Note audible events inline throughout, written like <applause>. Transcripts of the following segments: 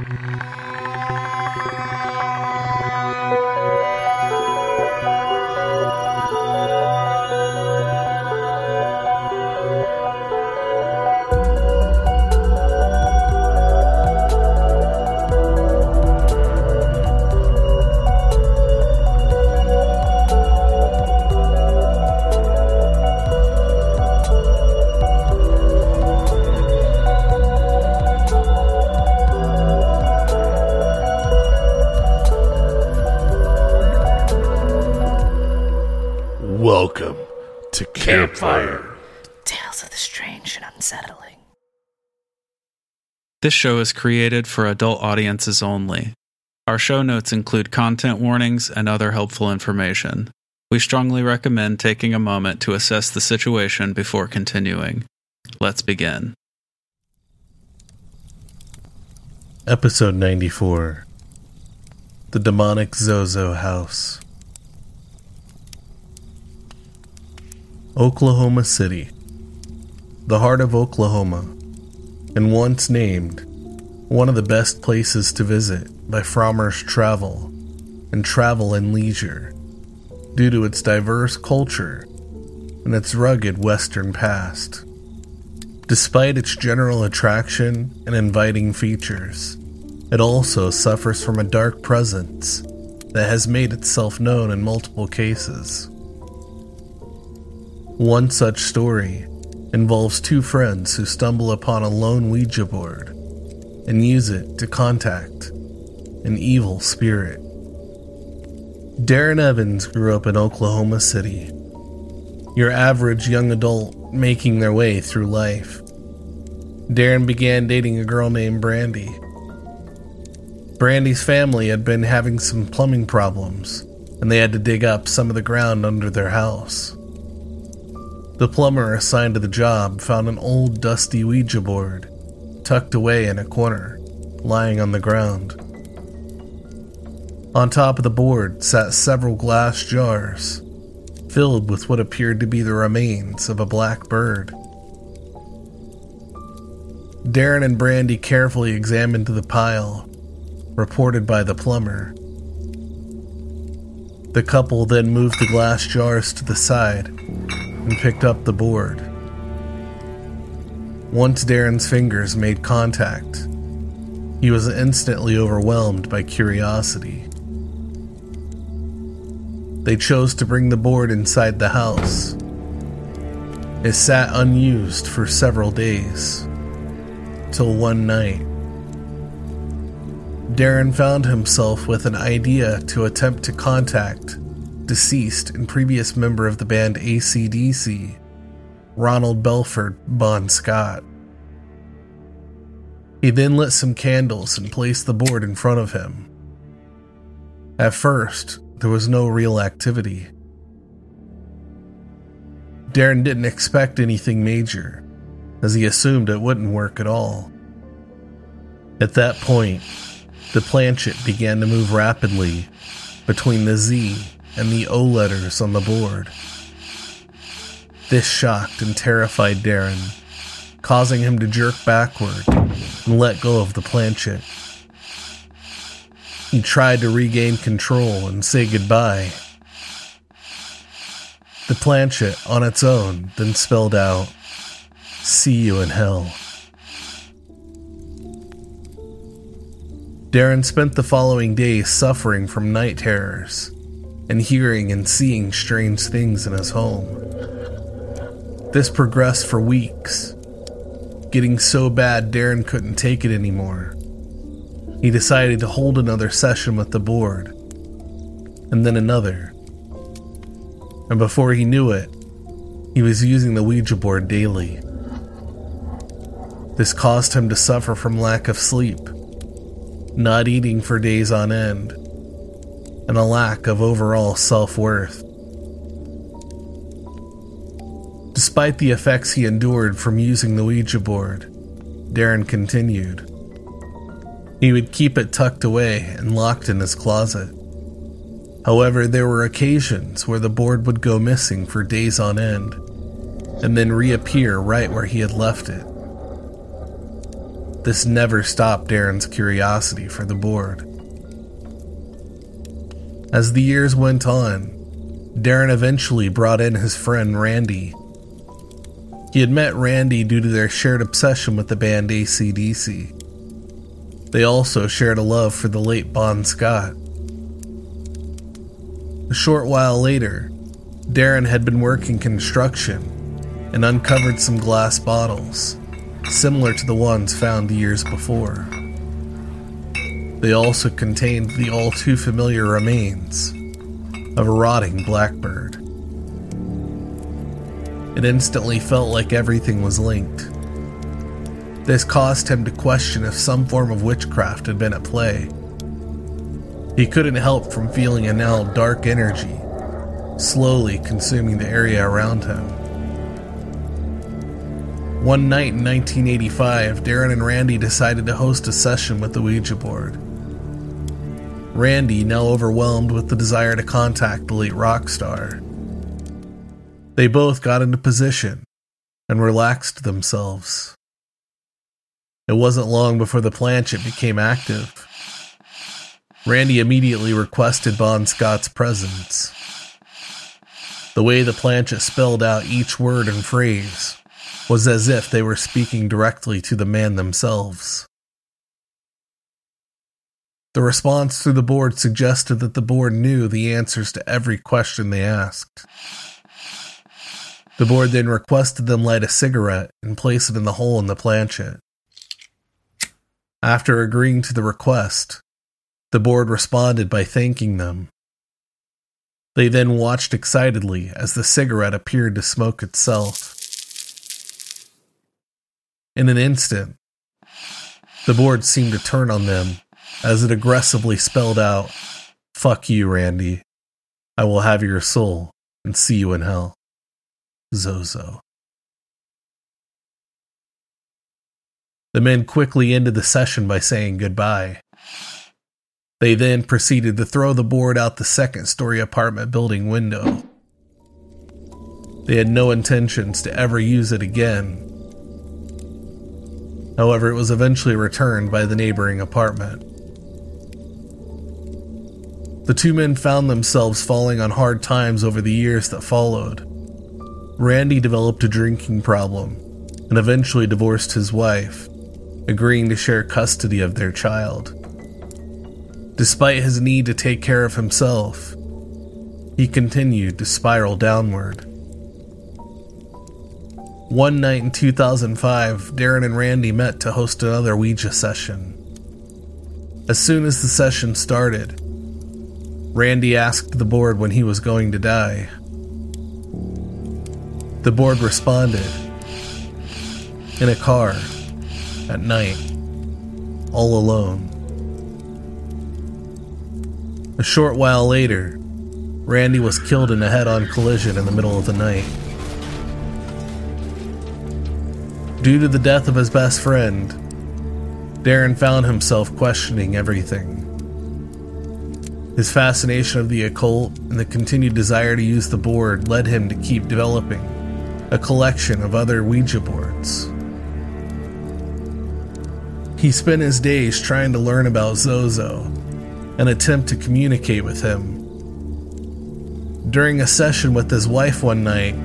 Welcome Campfire. Tales of the strange and unsettling. This show is created for adult audiences only. Our show notes include content warnings and other helpful information. We strongly recommend taking a moment to assess the situation before continuing. Let's begin. Episode 94 The Demonic Zozo House. Oklahoma City, the heart of Oklahoma, and once named one of the best places to visit by Frommer's Travel and Travel and Leisure due to its diverse culture and its rugged western past. Despite its general attraction and inviting features, it also suffers from a dark presence that has made itself known in multiple cases. One such story involves two friends who stumble upon a lone Ouija board and use it to contact an evil spirit. Darren Evans grew up in Oklahoma City, your average young adult making their way through life. Darren began dating a girl named Brandy. Brandy's family had been having some plumbing problems, and they had to dig up some of the ground under their house. The plumber assigned to the job found an old dusty Ouija board tucked away in a corner, lying on the ground. On top of the board sat several glass jars filled with what appeared to be the remains of a black bird. Darren and Brandy carefully examined the pile, reported by the plumber. The couple then moved the glass jars to the side and picked up the board. Once Darren's fingers made contact, he was instantly overwhelmed by curiosity. They chose to bring the board inside the house. It sat unused for several days, till one night. Darren found himself with an idea to attempt to contact deceased and previous member of the band ACDC, Ronald Belford Bon Scott. He then lit some candles and placed the board in front of him. At first, there was no real activity. Darren didn't expect anything major, as he assumed it wouldn't work at all. At that point, the planchette began to move rapidly between the Z and the O letters on the board. This shocked and terrified Darren, causing him to jerk backward and let go of the planchette. He tried to regain control and say goodbye. The planchette on its own then spelled out, See you in hell. Darren spent the following day suffering from night terrors and hearing and seeing strange things in his home. This progressed for weeks, getting so bad Darren couldn't take it anymore. He decided to hold another session with the board, and then another. And before he knew it, he was using the Ouija board daily. This caused him to suffer from lack of sleep, not eating for days on end, and a lack of overall self worth. Despite the effects he endured from using the Ouija board, Darren continued. He would keep it tucked away and locked in his closet. However, there were occasions where the board would go missing for days on end, and then reappear right where he had left it. this never stopped Darren's curiosity for the board. As the years went on, Darren eventually brought in his friend Randy. He had met Randy due to their shared obsession with the band ACDC. They also shared a love for the late Bon Scott. A short while later, Darren had been working construction and uncovered some glass bottles, similar to the ones found years before. They also contained the all too familiar remains of a rotting blackbird. It instantly felt like everything was linked. This caused him to question if some form of witchcraft had been at play. He couldn't help from feeling a now dark energy slowly consuming the area around him. One night in 1985, Darren and Randy decided to host a session with the Ouija board. Randy, now overwhelmed with the desire to contact the late rock star. They both got into position and relaxed themselves. It wasn't long before the planchette became active. Randy immediately requested Bon Scott's presence. The way the planchette spelled out each word and phrase was as if they were speaking directly to the man themselves. The response through the board suggested that the board knew the answers to every question they asked. The board then requested them light a cigarette and place it in the hole in the planchette. After agreeing to the request, the board responded by thanking them. They then watched excitedly as the cigarette appeared to smoke itself. In an instant, the board seemed to turn on them as it aggressively spelled out, Fuck you, Randy. I will have your soul and see you in hell. Zozo. The men quickly ended the session by saying goodbye. They then proceeded to throw the board out the second story apartment building window. They had no intentions to ever use it again. However, it was eventually returned by the neighboring apartment. The two men found themselves falling on hard times over the years that followed. Randy developed a drinking problem and eventually divorced his wife, agreeing to share custody of their child. Despite his need to take care of himself, he continued to spiral downward. One night in 2005, Darren and Randy met to host another Ouija session. As soon as the session started, Randy asked the board when he was going to die. The board responded in a car at night, all alone. A short while later, Randy was killed in a head on collision in the middle of the night. Due to the death of his best friend, Darren found himself questioning everything. His fascination of the occult and the continued desire to use the board led him to keep developing a collection of other Ouija boards. He spent his days trying to learn about Zozo and attempt to communicate with him. During a session with his wife one night,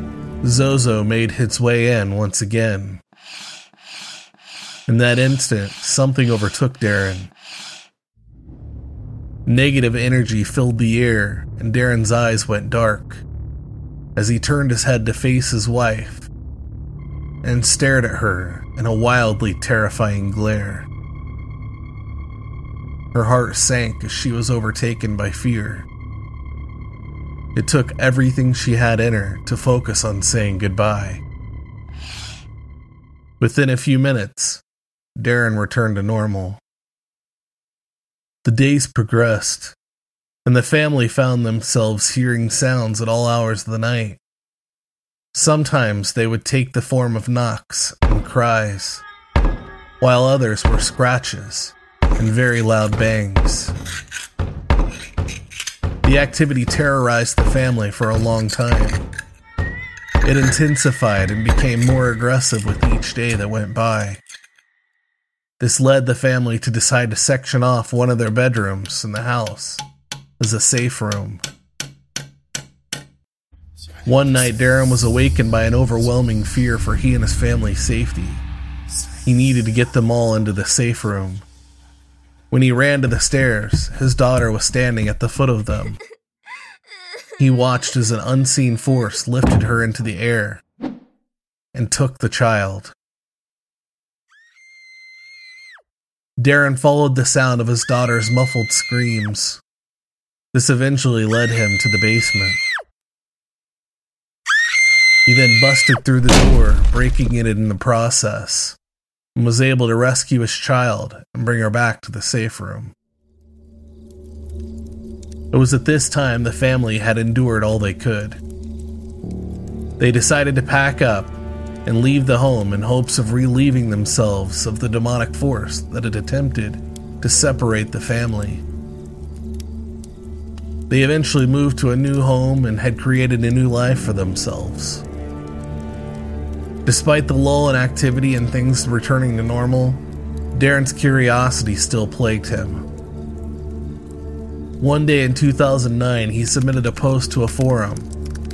Zozo made its way in once again. In that instant, something overtook Darren. Negative energy filled the air, and Darren's eyes went dark as he turned his head to face his wife and stared at her in a wildly terrifying glare. Her heart sank as she was overtaken by fear. It took everything she had in her to focus on saying goodbye. Within a few minutes, Darren returned to normal. The days progressed, and the family found themselves hearing sounds at all hours of the night. Sometimes they would take the form of knocks and cries, while others were scratches and very loud bangs. The activity terrorized the family for a long time. It intensified and became more aggressive with each day that went by. This led the family to decide to section off one of their bedrooms in the house as a safe room. One night, Darren was awakened by an overwhelming fear for he and his family's safety. He needed to get them all into the safe room. When he ran to the stairs, his daughter was standing at the foot of them. He watched as an unseen force lifted her into the air and took the child. Darren followed the sound of his daughter's muffled screams. This eventually led him to the basement. He then busted through the door, breaking it in the process, and was able to rescue his child and bring her back to the safe room. It was at this time the family had endured all they could. They decided to pack up and leave the home in hopes of relieving themselves of the demonic force that had attempted to separate the family. They eventually moved to a new home and had created a new life for themselves. Despite the lull in activity and things returning to normal, Darren's curiosity still plagued him. One day in 2009, he submitted a post to a forum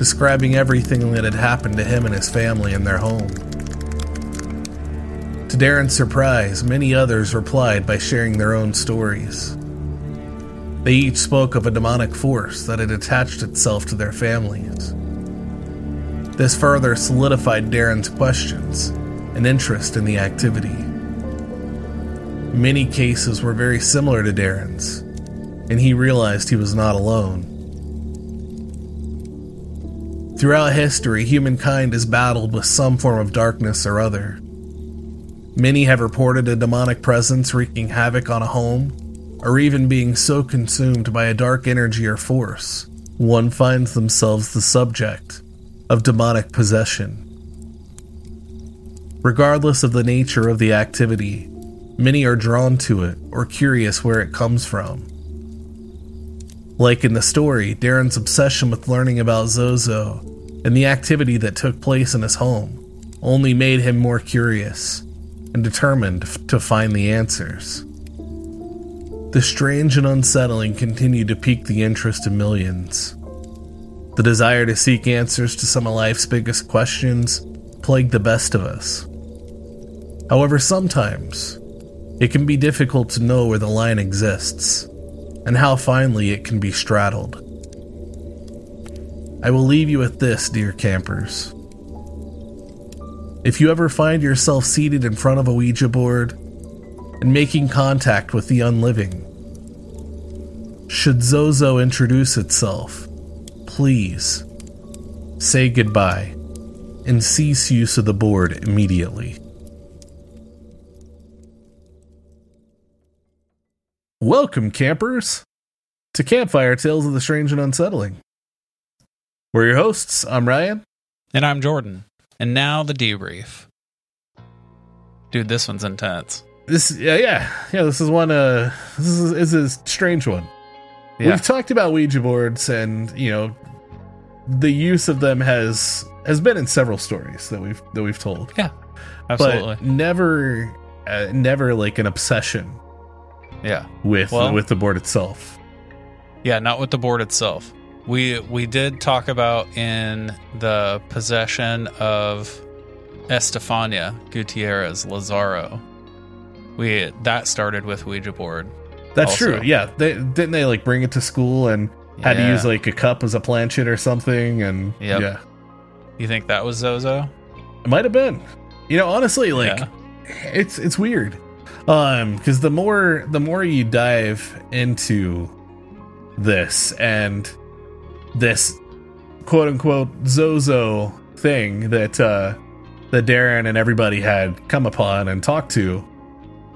describing everything that had happened to him and his family in their home. To Darren's surprise, many others replied by sharing their own stories. They each spoke of a demonic force that had attached itself to their families. This further solidified Darren's questions and interest in the activity. Many cases were very similar to Darren's, and he realized he was not alone. Throughout history, humankind has battled with some form of darkness or other. Many have reported a demonic presence wreaking havoc on a home, or even being so consumed by a dark energy or force, one finds themselves the subject of demonic possession. Regardless of the nature of the activity, many are drawn to it or curious where it comes from. Like in the story, Darren's obsession with learning about Zozo and the activity that took place in his home only made him more curious and determined to find the answers. The strange and unsettling continued to pique the interest of millions. The desire to seek answers to some of life's biggest questions plagued the best of us. However, sometimes it can be difficult to know where the line exists and how finely it can be straddled. I will leave you with this, dear campers. If you ever find yourself seated in front of a Ouija board and making contact with the unliving, should Zozo introduce itself, please say goodbye and cease use of the board immediately. Welcome, campers, to Campfire Tales of the Strange and Unsettling. We're your hosts. I'm Ryan. And I'm Jordan. And now the debrief. Dude, this one's intense. This, yeah, yeah, yeah. This is one. Uh, this is, this is a strange one. Yeah. We've talked about Ouija boards, and you know, the use of them has has been in several stories that we've that we've told. Yeah, absolutely. But never, uh, never like an obsession yeah, with Well- with the board itself. yeah. Not with the board itself. We we did talk about in the possession of Estefania Gutierrez Lazaro. We that started with Ouija board. That's Also. true. Yeah, they didn't they like bring it to school and had to use like a cup as a planchette or something, and Yep. yeah, You think that was Zozo? it might have been. You know, honestly, like Yeah. it's it's weird um because the more the more you dive into this and this quote unquote zozo thing that uh that darren and everybody had come upon and talked to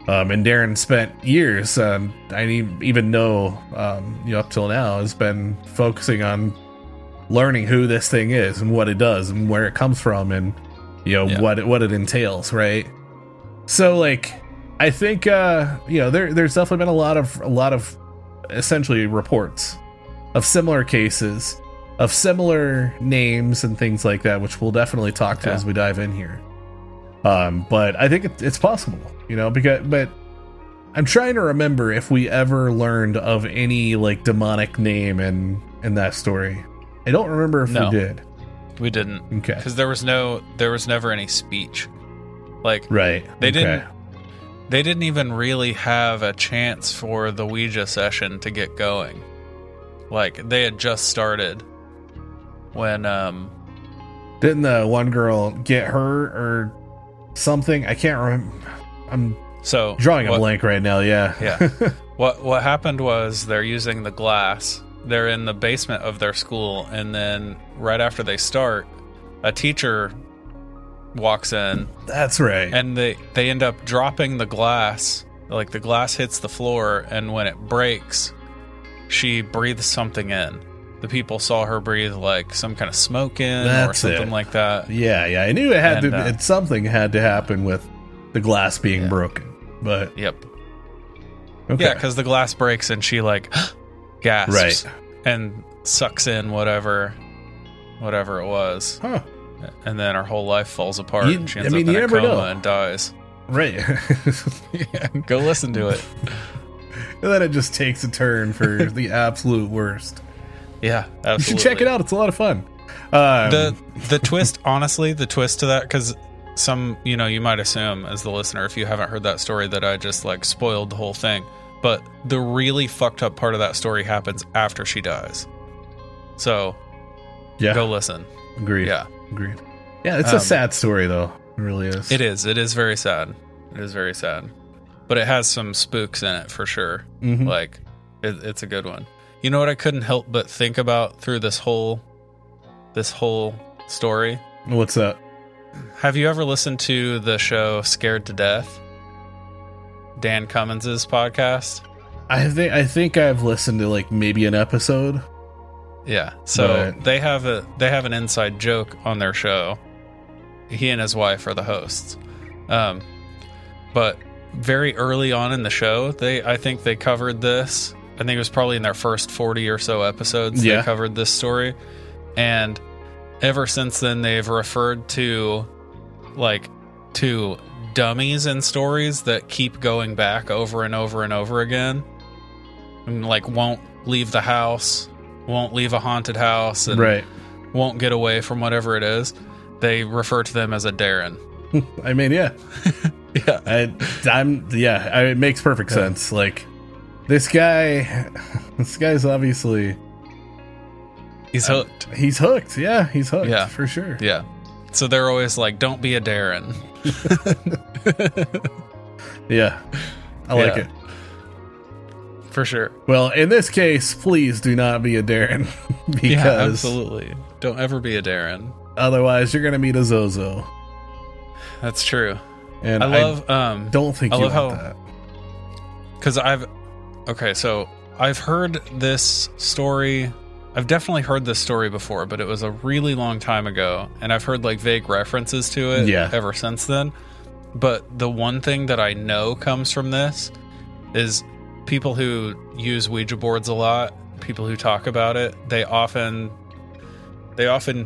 um and darren spent years um i didn't even know um you know up till now has been focusing on learning who this thing is and what it does and where it comes from and you know Yeah. what it what it entails right so like I think uh you know there there's definitely been a lot of a lot of essentially reports of similar cases of similar names and things like that which we'll definitely talk to Yeah. as we dive in here. Um but I think it, it's possible, you know, because but I'm trying to remember if we ever learned of any like demonic name in in that story. I don't remember if No. we did. We didn't Okay. because there was no there was never any speech. Like Right. They okay. didn't- they didn't even really have a chance for the Ouija session to get going. Like they had just started when um Didn't the one girl get hurt or something? I can't remember. I'm so drawing a what- blank right now. Yeah. Yeah. <laughs> What what happened was they're using the glass. They're in the basement of their school, and then right after they start, a teacher walks in, That's right. and they they end up dropping the glass. Like the glass hits the floor, and when it breaks, she breathes something in. The people saw her breathe like some kind of smoke in or something it. like that. yeah, yeah. I knew it had And, to. uh, it, something had to happen with the glass being Yeah. broken. But Yep. okay. Yeah, because the glass breaks and she like <gasps> gasps Right. and sucks in whatever, whatever it was, Huh. and then her whole life falls apart. You- and she I ends mean, up in a coma know. and dies. Right. <laughs> yeah, go listen to it. <laughs> and then it just takes a turn for <laughs> the absolute worst. Yeah, You should check it out. It's a lot of fun. Um, the the <laughs> twist honestly the twist to that because some you know you might assume as the listener if you haven't heard that story that i just like spoiled the whole thing but the really fucked up part of that story happens after she dies so yeah, go listen agreed. yeah agreed. Yeah, it's a Um, sad story though. It really is. it is it is very sad it is very sad but it has some spooks in it for sure Mhm. like it, it's a good one you know what i couldn't help but think about through this whole this whole story What's that? Have you ever listened to the show Scared to Death? Dan Cummins's podcast? I think I think I've listened to like maybe an episode. Yeah. So But- they have a they have an inside joke on their show. He and his wife are the hosts. Um but very early on in the show, they I think they covered this. I think it was probably in their first 40 or so episodes Yeah. they covered this story. And ever since then they've referred to like to dummies in stories that keep going back over and over and over again. And like won't leave the house, won't leave a haunted house and Right. won't get away from whatever it is. They refer to them as a Darren. I mean, yeah. <laughs> Yeah. I, I'm yeah. I, it makes perfect sense. Like this guy, <laughs> this guy's obviously He's Uh, hooked. he's hooked. Yeah, he's hooked. Yeah. for sure. Yeah. So they're always like, don't be a Darren. <laughs> Yeah, I like Yeah. it. For sure. Well, in this case, please do not be a Darren because yeah, absolutely. Don't ever be a Darren. otherwise you're gonna meet a Zozo. That's true. And I love um don't think I you love want how- that. because I've okay, so I've heard this story. I've definitely heard this story before, but it was a really long time ago, and I've heard like vague references to it Yeah. ever since then. But the one thing that I know comes from this is people who use Ouija boards a lot, people who talk about it, they often they often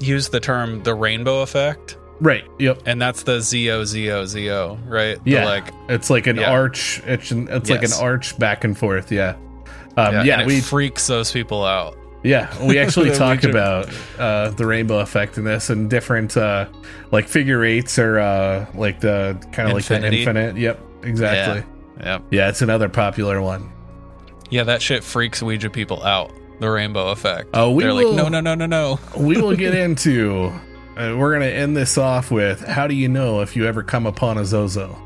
use the term the rainbow effect, Right. Yep. and that's the Z O Z O Z O, right? The, Yeah. like It's like an Yeah. arch. It's, an, it's like an arch back and forth. Yeah. Um, yeah, yeah, we freaks those people out. yeah we <laughs> actually The talk about uh, the rainbow effect in this and different uh, like figure eights or uh, like the kind of like the infinite. Yep. Exactly. Yeah. Yeah. it's another popular one. Yeah, that shit freaks Ouija people out. The rainbow effect. Oh, we They're will- like, no, no, no, no, no. we will <laughs> get into. Uh, we're gonna end this off with how do you know if you ever come upon a Zozo?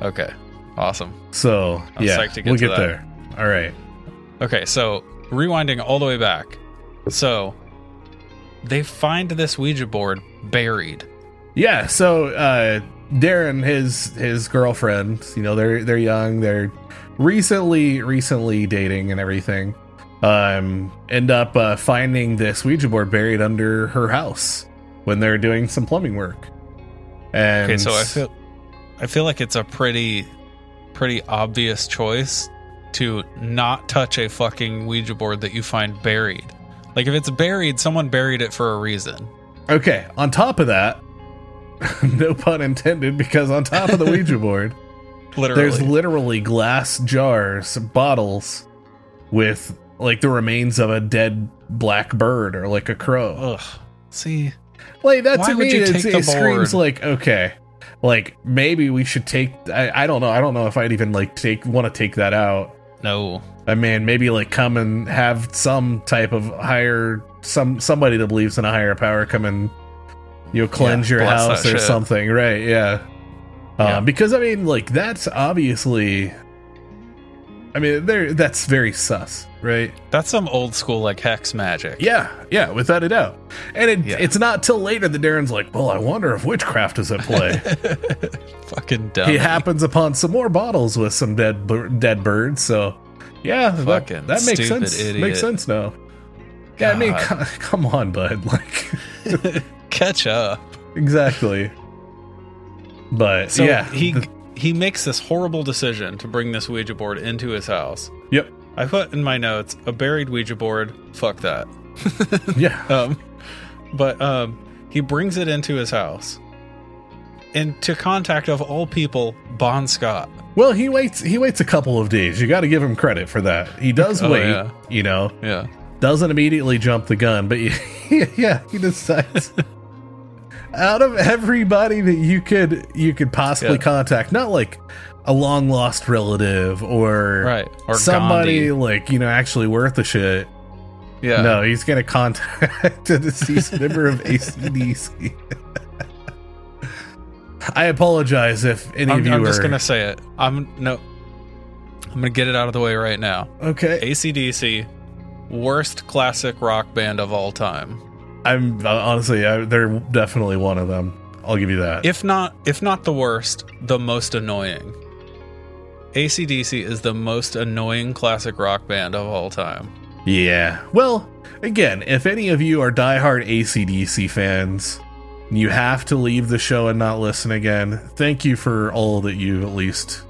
Okay, awesome. So I'm yeah, get we'll get that. there. All right. Okay, so rewinding all the way back. So they find this Ouija board buried. Yeah, so uh Darren, his his girlfriend, you know, they're they're young, they're recently recently dating and everything. Um end up uh, finding this Ouija board buried under her house when they're doing some plumbing work. And Okay, so I feel I feel like it's a pretty pretty obvious choice to not touch a fucking Ouija board that you find buried. Like if it's buried, someone buried it for a reason. Okay, on top of that, <laughs> no pun intended, because on top of the Ouija <laughs> board, Literally. There's literally glass jars, bottles with like the remains of a dead black bird or like a crow. Ugh. See, Like that Why to me, you it's, take the it screams like okay, like maybe we should take. I, I don't know. I don't know if I'd even like take want to take that out. no. I mean, maybe like come and have some type of higher some somebody that believes in a higher power come and you know cleanse Yeah, your house or shit. something, right? Yeah. Yeah. Um, because I mean, like that's obviously. I mean, there that's very sus, right? That's some old school like hex magic. Yeah, yeah, without a doubt. And it, Yeah. it's not till later that Darren's like, "Well, I wonder if witchcraft is at play." <laughs> Fucking dumb. he happens upon some more bottles with some dead bir- dead birds. So, yeah, that, Fucking that makes sense. idiot. Makes sense now. Yeah, I mean, c- come on, bud. <laughs> Like, <laughs> Catch up. exactly. But So yeah, he the- he makes this horrible decision to bring this Ouija board into his house. yep, I put in my notes a buried Ouija board. Fuck that. <laughs> yeah, <laughs> Um, but um, he brings it into his house, and to contact of all people, Bon Scott. Well, he waits. He waits a couple of days. You got to give him credit for that. He does Oh, wait. yeah. You know, Yeah, doesn't immediately jump the gun, but <laughs> yeah, he decides. Out of everybody that you could you could possibly Yeah. contact, not like a long lost relative or right. Or somebody Gandhi. like you know actually worth the shit. Yeah. No, he's gonna contact <laughs> a deceased member of ACDC. <laughs> I apologize if any I'm, of you I'm are just gonna say it. I'm no. I'm gonna get it out of the way right now. okay. ACDC, worst classic rock band of all time. I'm uh, honestly, I, they're definitely one of them. I'll give you that. If not, if not the worst, the most annoying. ACDC is the most annoying classic rock band of all time. Yeah. Well, again, if any of you are diehard ACDC fans, you have to leave the show and not listen again. Thank you for all that you've at least,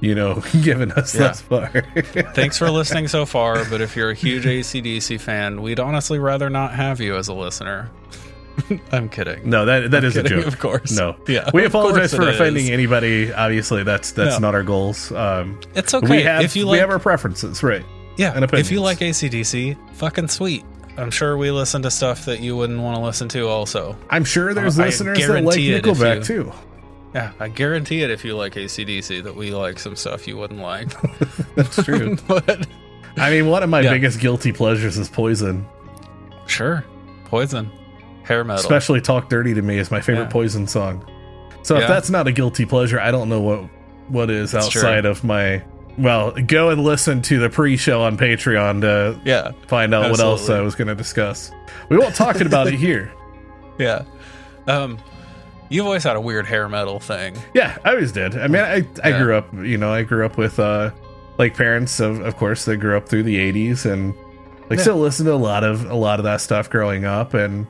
you know, <laughs> given us Yeah. thus far. <laughs> Thanks for listening so far, but if you're a huge ACDC fan, we'd honestly rather not have you as a listener. <laughs> I'm kidding. no, that that is a Kidding, joke. Of course. No. Yeah. We apologize for offending is. anybody. Obviously, that's that's No. not our goals. Um, It's okay. we have if you like, we have our preferences, right? Yeah, and if you like ACDC, fucking sweet. I'm sure we listen to stuff that you wouldn't want to listen to also. I'm sure there's I listeners that like guarantee it if Nickelback you- too. Yeah, I guarantee it if you like ACDC that we like some stuff you wouldn't like. <laughs> That's true. <laughs> but I mean, one of my Yeah. biggest guilty pleasures is Poison. sure. Poison. Hair metal. Especially "Talk Dirty to Me" is my favorite Yeah. Poison song. So if that's not a guilty pleasure, I don't know what what is That's outside of my. Well, go and listen to the pre-show on Patreon to yeah, find out what else I was going to discuss. We won't talk about it here. <laughs> yeah. Um, you've always had a weird hair metal thing. Yeah, I always did. I mean, I I Yeah. grew up, you know, I grew up with uh like parents of of course that grew up through the 80s and like Yeah. still listened to a lot of a lot of that stuff growing up and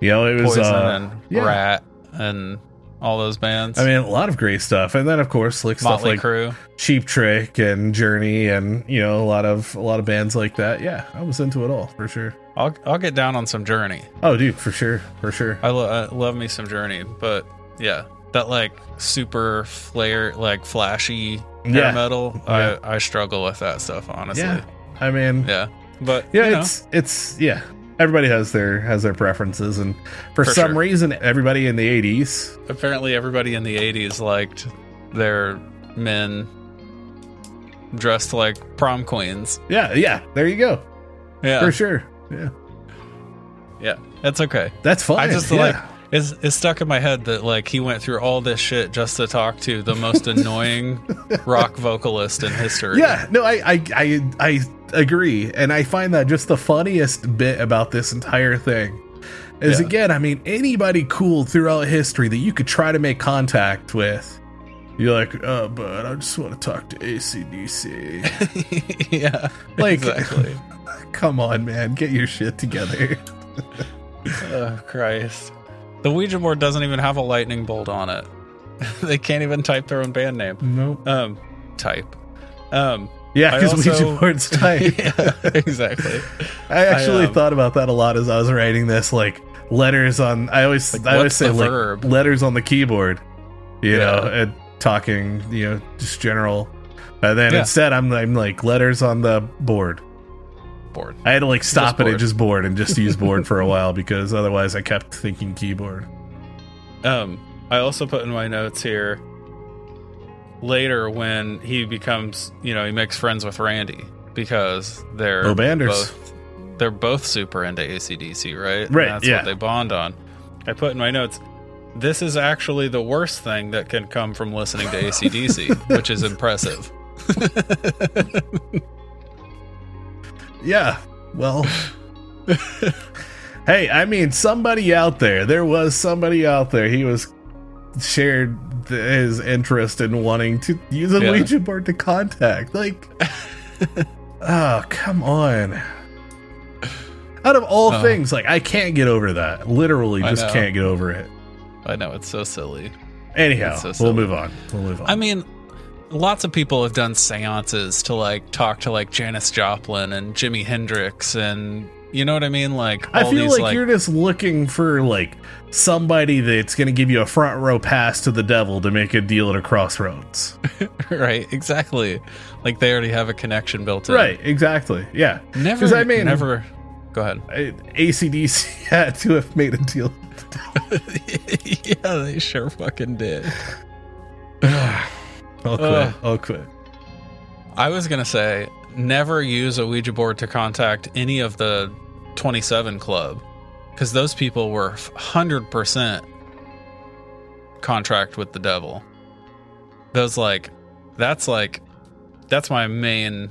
you know, it was Poison uh and yeah. Ratt and all those bands. I mean, a lot of great stuff. And then of course like stuff like Crue. Cheap Trick and Journey and you know, a lot of a lot of bands like that. Yeah, I was into it all for sure. I'll I'll get down on some Journey. Oh, dude, for sure. For sure. I, lo- I love me some Journey, but yeah, that like super flare, like flashy hair Yeah. metal. Yeah. I I struggle with that stuff honestly. Yeah. I mean, Yeah, but yeah you know, it's it's yeah everybody has their has their preferences and for, For some sure. reason everybody in the 80s apparently everybody in the '80s liked their men dressed like prom queens. yeah yeah there you go Yeah, for sure yeah yeah, that's okay. that's fine I just yeah. like it's, it's stuck in my head that like he went through all this shit just to talk to the most annoying <laughs> rock vocalist in history. yeah no I, I i i agree and i find that just the funniest bit about this entire thing is Yeah. again i mean anybody cool throughout history that you could try to make contact with you're like oh but i just want to talk to acdc <laughs> yeah, Like- exactly. Come on man get your shit together <laughs> oh Christ! The Ouija board doesn't even have a lightning bolt on it. <laughs> they can't even type their own band name. nope Um, type. Um, yeah because ouija <laughs> board's tight yeah, exactly. I actually um, thought about that a lot as I was writing this, like letters on. I always, Like, I always say like verb? letters on the keyboard, you Yeah. know, and talking, you know, just general. And then Yeah. instead, I'm I'm like letters on the board. Board. I had to like stop Just it at just board and just use board for a <laughs> while because otherwise I kept thinking keyboard. Um, I also put in my notes here later when he becomes, you know, he makes friends with Randy because they're Oh, both they're both super into ACDC, right? And Right, that's yeah. what they bond on. I put in my notes. This is actually the worst thing that can come from listening to ACDC, <laughs> which is impressive. <laughs> Yeah. Well. <laughs> hey, I mean, somebody out there. There was somebody out there. He was shared his interest in wanting to use a Yeah. Ouija board to contact. Like, <laughs> oh, come on. Out of all Oh. things, like I can't get over that. Literally, just can't get over it. I know it's so silly. Anyhow, so we'll move on. We'll move on. I mean, lots of people have done seances to like talk to like Janis Joplin and Jimi Hendrix and you know what I mean? Like I feel these like, you're just looking for like somebody that's going to give you a front row pass to the devil to make a deal at a crossroads. <laughs> right, exactly. Like they already have a connection built in. right, exactly. Yeah. Never I mean- never Go ahead. I- ACDC <laughs> had to have made a deal. <laughs> yeah, they sure fucking did. <sighs> <sighs> <sighs> I'll quit. Ugh. I'll quit. I was gonna say never use a Ouija board to contact any of the 27 Club because those people were hundred percent contract with the devil. Those like, that's like, that's my main,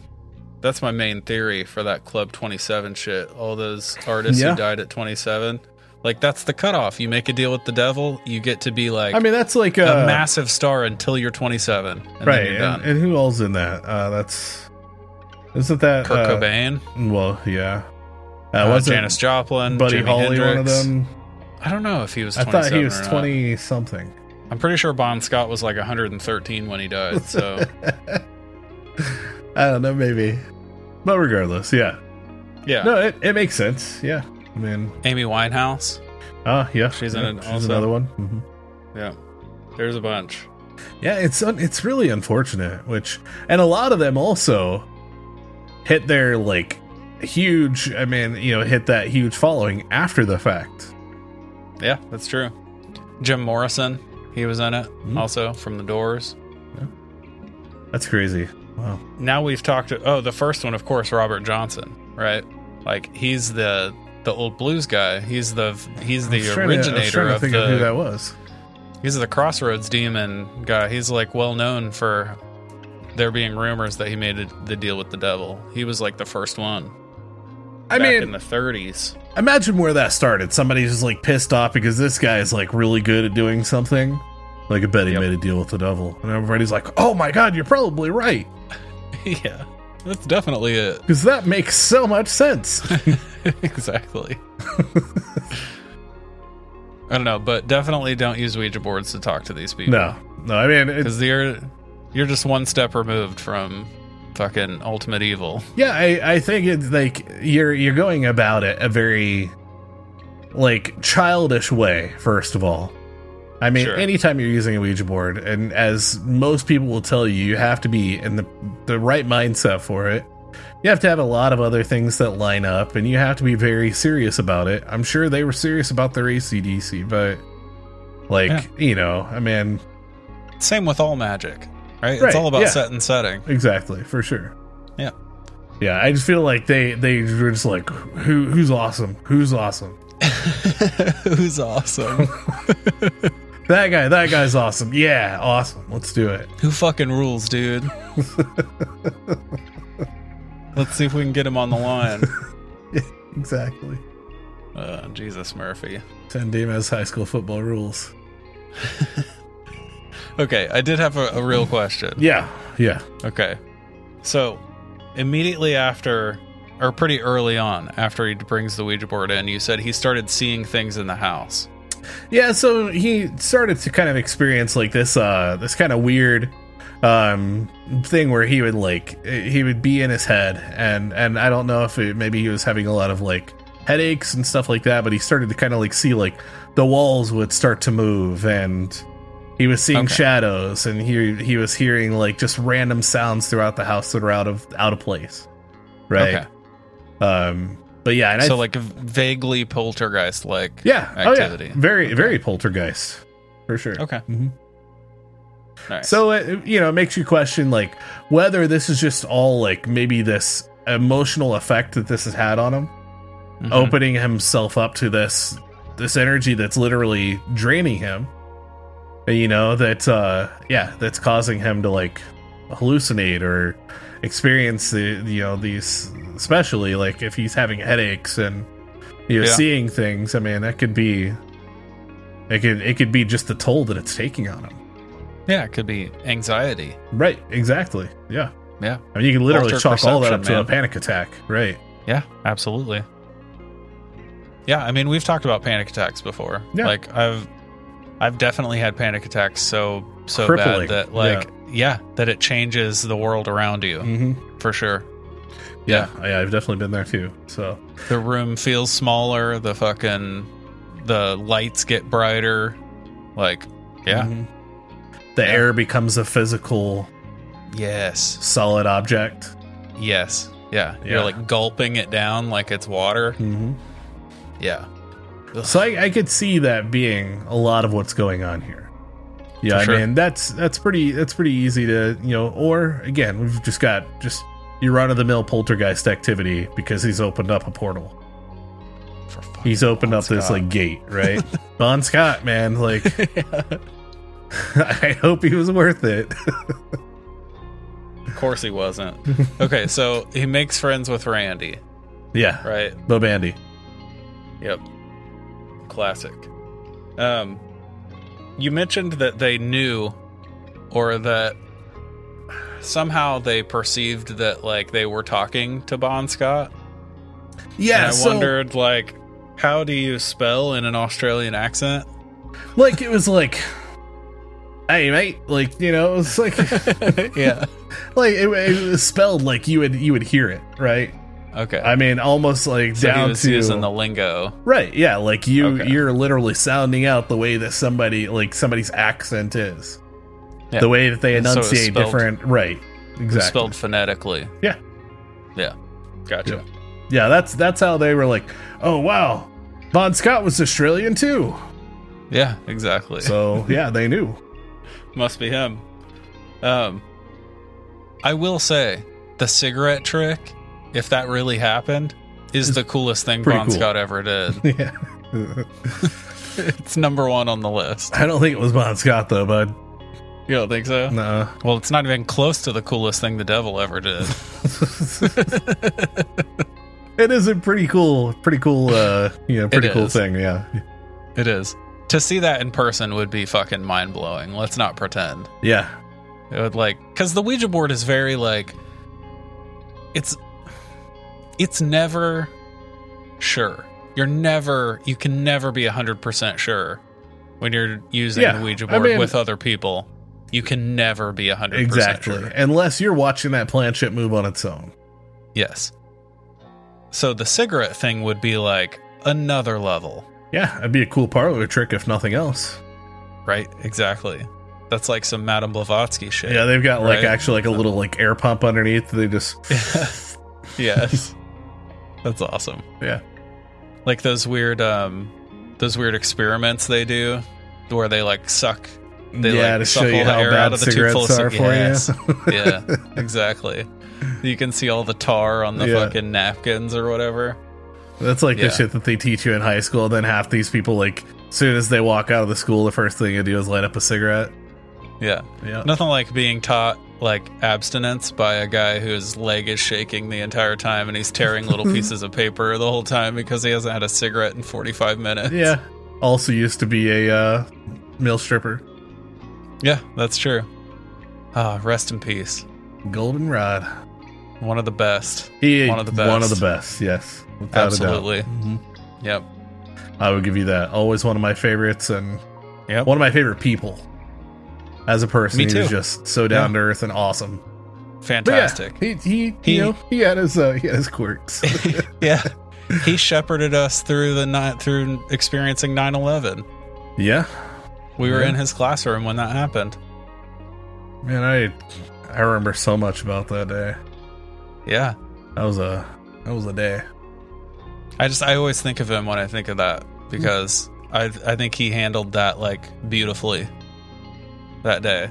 that's my main theory for that Club 27 shit. All those artists Yeah. who died at 27, like that's the cutoff. You make a deal with the devil, you get to be like I mean, that's like a a, massive star until you're 27, and right. then you're done. And, and who else in that? Uh, that's isn't that Kurt uh, Cobain. Well, yeah. Uh, Uh, wasn't Janis Joplin, Buddy Jimi Holly Hendrix. one of them? I don't know if he was. I thought he was twenty something. I'm pretty sure Bon Scott was like 113 when he died. <laughs> So I don't know, maybe. But regardless, yeah. yeah, No, it, it makes sense. Yeah. I mean, Amy Winehouse. oh, yeah. She's in it she's also. another one. hmm Yeah, there's a bunch. Yeah, it's un- it's really unfortunate. Which and a lot of them also hit their like huge. I mean, you know, hit that huge following after the fact. Yeah, that's true. Jim Morrison, he was in it Mhm. also from The Doors. Yeah. That's crazy. Wow. Now we've talked. To, oh, the first one, of course, Robert Johnson, right? Like he's the the old blues guy. He's the he's the was trying to- I was originator trying to of think the of who that was. He's the Crossroads Demon guy. He's like well known for there being rumors that he made a, the deal with the devil. He was like the first one. I mean, in the 30s. imagine where that started. Somebody's just like pissed off because this guy is like really good at doing something. Like I bet he Yep. made a deal with the devil, and everybody's like, "Oh my god, you're probably right," <laughs> yeah, that's definitely it. because that makes so much sense. <laughs> exactly. I don't know, but definitely don't use Ouija boards to talk to these people. no, no, I mean, because you're you're just one step removed from fucking ultimate evil. yeah, I, I think it's like you're you're going about it a very like childish way. First of all, I mean, Sure. anytime you're using a Ouija board, and as most people will tell you, you have to be in the the right mindset for it. You have to have a lot of other things that line up, and you have to be very serious about it. I'm sure they were serious about their ACDC, but like Yeah. you know, I mean, Same with all magic, right? Right, It's all about yeah. set and setting. exactly for sure. Yeah. Yeah, I just feel like they they were just like, who who's awesome, who's awesome. <laughs> Who's awesome? <laughs> That guy, that guy's awesome. Yeah, awesome. Let's do it. Who fucking rules, dude? <laughs> Let's see if we can get him on the line. <laughs> Exactly. Uh, Jesus Murphy. San Dimas high school football rules. <laughs> Okay, I did have a, a real question. Yeah, yeah. Okay. So, immediately after, or pretty early on, after he brings the Ouija board in, you said he started seeing things in the house. Yeah, so he started to kind of experience like this uh this kind of weird um thing where he would like he would be in his head and and I don't know if it, maybe he was having a lot of like headaches and stuff like that, but he started to kind of like see like the walls would start to move and He was seeing Okay. shadows, and he he was hearing like just random sounds throughout the house that are out of out of place. Right. Okay. Um. But yeah, and I So like vaguely poltergeist like yeah, activity. Oh, yeah. very very poltergeist for sure. Okay. Mhm. Nice. So it you know it makes you question like whether this is just all like maybe this emotional effect that this has had on him, Mhm. opening himself up to this this energy that's literally draining him. You know that uh yeah that's causing him to like hallucinate or experience the you know these especially like if he's having headaches and you know Yeah. seeing things. I mean that could be it could it could be just the toll that it's taking on him. Yeah, it could be anxiety. Right, exactly. Yeah. Yeah. I mean, you can literally chalk all that up perception, to a panic attack. Right. Yeah, absolutely. Yeah, I mean we've talked about panic attacks before. Yeah. Like I've I've definitely had panic attacks so so Crippling, bad that like yeah. that it changes the world around you Mm-hmm. for sure. Yeah. yeah, I've definitely been there too. So, The room feels smaller, the fucking the lights get brighter. Like yeah. Mhm. the Yeah. air becomes a physical, Yes. solid object. Yes. Yeah. Yeah. You're like gulping it down like it's water. Mm-hmm. Yeah. Ugh. So I, I could see that being a lot of what's going on here. Yeah, For sure. I mean that's that's pretty that's pretty easy to you know. Or again, we've just got just your run of the mill poltergeist activity because he's opened up a portal. For He's opened Bon up this like gate, right? <laughs> Bon Scott, man, like <laughs> <laughs> I hope he was worth it. Of course he wasn't. okay, so he makes friends with Randy, yeah, right? Bo Bandy. Yep. Classic. Um you mentioned that they knew or that somehow they perceived that like they were talking to Bon Scott. Yeah, and I so wondered like how do you spell in an Australian accent? like it was like, hey mate, like you know, it was like <laughs> yeah. <laughs> like it, it was spelled like you would you would hear it, right? Okay. I mean, almost like so down to using the lingo. right, yeah, like you Okay. you're literally sounding out the way that somebody like somebody's accent is, Yeah. the way that they And so enunciate spelled- different, right? Exactly. Spelled phonetically. Yeah. Yeah. Gotcha. Yeah, that's that's how they were like, oh wow, Bon Scott was Australian too. Yeah, exactly. So <laughs> yeah, they knew. Must be him. Um, I will say the cigarette trick, if that really happened, is the coolest thing pretty Bon cool. Scott ever did. <laughs> yeah. <laughs> it's number one on the list. I don't think it was Bon Scott though, bud. You don't think so? No. Well, it's not even close to the coolest thing the devil ever did. <laughs> it is a pretty cool, pretty cool, uh, you know, pretty cool is. thing. Yeah, it is. To see that in person would be fucking mind blowing. Let's not pretend. yeah, It would like because the Ouija board is very like it's it's never sure. You're never you can never be hundred percent sure when you're using Yeah, the Ouija I board mean- with other people. You can never be hundred percent exactly. sure. Unless you're watching that planchette move on its own. Yes. So the cigarette thing would be like another level, Yeah, it'd be a cool parlor trick if nothing else. right? Exactly. That's like some Madame Blavatsky shit. Yeah, they've got like Right. actually like a little like air pump underneath. They just <laughs> yes. That's awesome. yeah, like those weird um those weird experiments they do where they like suck they yeah like to show you the how bad out of the tube cigarettes are for yes. you. <laughs> yeah exactly you can see all the tar on the Yeah. fucking napkins or whatever That's like Yeah. the shit that they teach you in high school. Then half these people, like, as soon as they walk out of the school, the first thing they do is light up a cigarette. yeah Yeah. nothing like being taught like abstinence by a guy whose leg is shaking the entire time and he's tearing little <laughs> pieces of paper the whole time because he hasn't had a cigarette in 45 minutes Yeah. Also used to be a uh, male stripper. Yeah that's true ah rest in peace Goldenrod. one of the best He One of the best. One of the best. Yes. Without Absolutely. A doubt. Mhm. yep I would give you that. Always one of my favorites and Yep. one of my favorite people. As a person, Me he was too. just so down to earth and awesome. Fantastic. yeah, he, he, He- you know, he had his uh, he had his quirks. <laughs> <laughs> Yeah. He shepherded us through the night through experiencing 9/11. yeah, We were Yeah. in his classroom when that happened. Man, I I remember so much about that day. Yeah. That was a that was a day. I just I always think of him when I think of that because I I think he handled that like beautifully that day.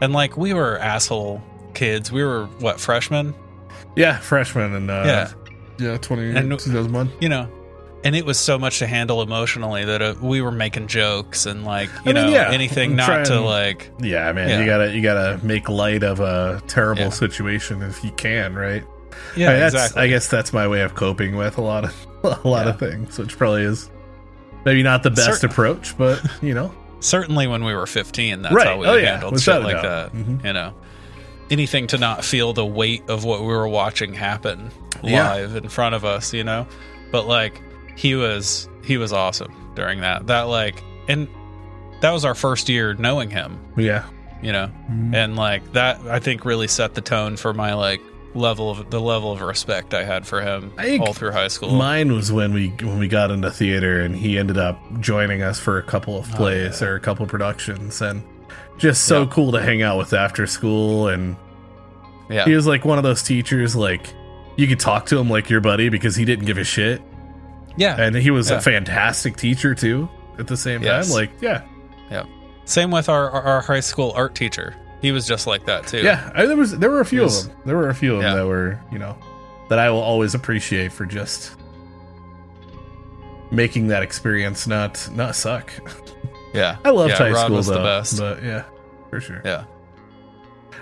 And like we were asshole kids. We were what freshmen, Yeah, freshmen and uh, Yeah. yeah, twenty And- 2001. you know. And it was so much to handle emotionally that uh, we were making jokes and like you I mean, know yeah, anything not to like Yeah, man, Yeah. you gotta you gotta make light of a terrible Yeah. situation if you can, right? yeah I mean, that's, exactly I guess that's my way of coping with a lot of <laughs> a lot of things, which probably is maybe not the best Cer- approach, but you know, certainly when we were 15 that's Right. how we Oh, handled shit like that Mhm. you know anything to not feel the weight of what we were watching happen live in front of us you know but like he was he was awesome during that. That like and that was our first year knowing him. Yeah, you know? Mhm. and like that i think really set the tone for my like level of the level of respect i had for him all through high school. Mine was when we when we got into theater and he ended up joining us for a couple of Oh, plays yeah. or a couple productions and just so Yeah. cool to hang out with after school and yeah. he was like one of those teachers like you could talk to him like your buddy because he didn't give a shit yeah. And he was Yeah. a fantastic teacher too at the same Yes. time like yeah. Yeah. same with our, our high school art teacher. He was just like that too. Yeah I, there was there were a few Yes. of them. There were a few of them that were you know that i will always appreciate for just making that experience not not suck. Yeah. <laughs> I loved yeah, high Rod school was though the best. but yeah for sure. Yeah.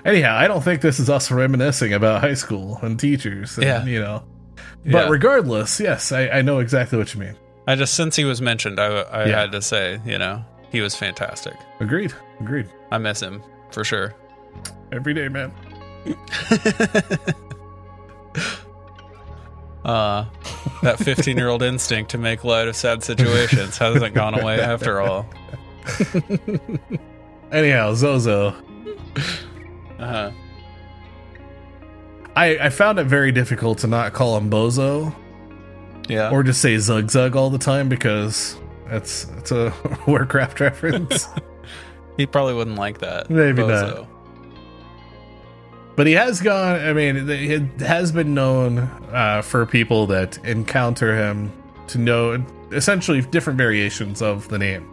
Anyhow i don't think this is us reminiscing about high school and teachers and, Yeah. you know but Yeah. regardless yes I, I know exactly what you mean I just since he was mentioned, I, I Yeah. had to say, you know, he was fantastic. agreed agreed I miss him for sure. every day man <laughs> Uh, that 15 year old instinct to make light of sad situations hasn't gone away after all. <laughs> anyhow zozo Uh-huh. I, I found it very difficult to not call him bozo Yeah. or just say zug zug all the time because it's it's a <laughs> warcraft reference <laughs> he probably wouldn't like that. Maybe Bozo. but he has gone i mean it has been known uh, for people that encounter him to know essentially different variations of the name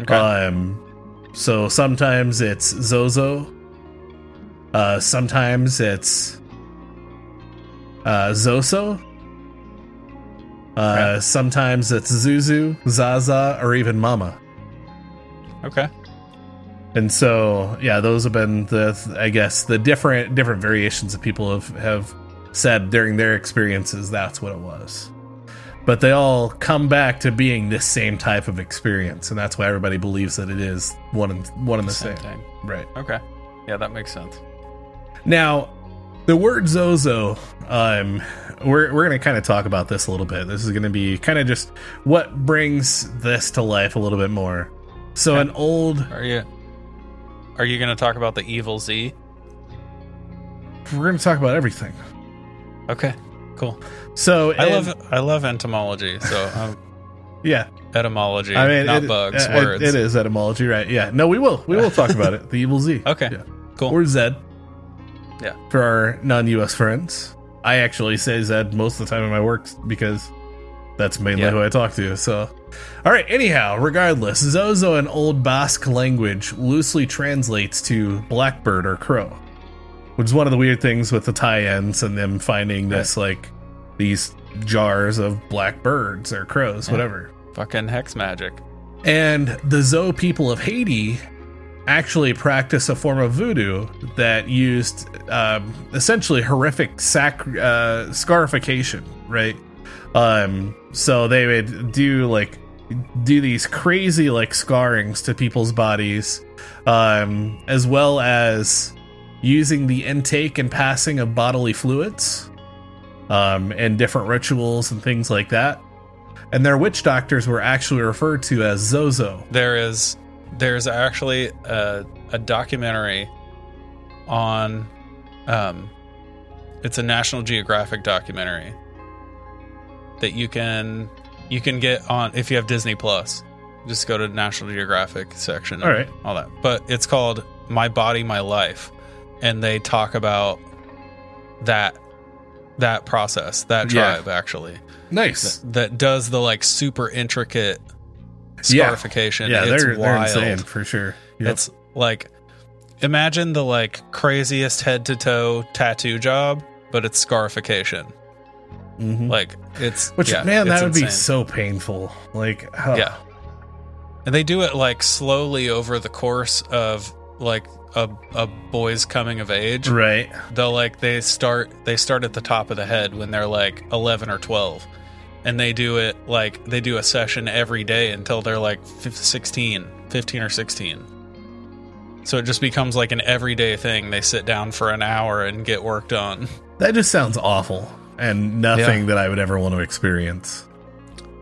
Okay. um so sometimes it's zozo uh sometimes it's uh zoso uh Okay. sometimes it's zuzu zaza or even mama okay. and so yeah those have been the i guess the different different variations that people have have said during their experiences that's what it was but they all come back to being this same type of experience and that's why everybody believes that it is one and one and the same, thing. right Okay. Yeah, that makes sense. Now the word zozo um we're, we're going to kind of talk about this a little bit this is going to be kind of just what brings this to life a little bit more so an old Are you Are you going to talk about the evil Z? we're going to talk about everything Okay. Cool. so I and- love I love entomology, so um, <laughs> yeah etymology, I mean, not it- bugs, uh, words. It is etymology, right? Yeah. No, we will. We will talk about it. The evil Z. <laughs> Okay. Yeah. Cool. Or Zed. Yeah. For our non-U.S. friends, I actually say Zed most of the time in my work because that's mainly Yeah. who I talk to. So, all right. Anyhow, regardless, Zozo in Old Basque language loosely translates to blackbird or crow, which is one of the weird things with the tie-ins and them finding this like these jars of black birds or crows, Yeah. whatever. Fucking hex magic. And the Zo people of Haiti actually practice a form of voodoo that used um, essentially horrific sac- uh, scarification, right? Um, so they would do like do these crazy like scarrings to people's bodies, um, as well as using the intake and passing of bodily fluids, um, and different rituals and things like that. And their witch doctors were actually referred to as Zozo. There is there's actually a, a documentary on um it's a National Geographic documentary that you can you can get on if you have Disney Plus. Just go to National Geographic section. All right. All that. But it's called My Body, My Life. And they talk about that that process, that Yeah. actually. Nice. That does the like super intricate. Scarification. Yeah, it's they're, they're wild. insane for sure. Yep. It's like imagine the like craziest head to toe tattoo job, but it's scarification. Mhm. Like it's Which yeah, man, it's that would be so painful. Like, oh, Yeah. And they do it like slowly over the course of like a a boy's coming of age. right. They'll like they start they start at the top of the head when they're like 11 or 12. And they do it like they do a session every day until they're like fif- 16, 15 or 16. So it just becomes like an everyday thing. They sit down for an hour and get work done. <laughs> That just sounds awful and nothing that I would ever want to experience.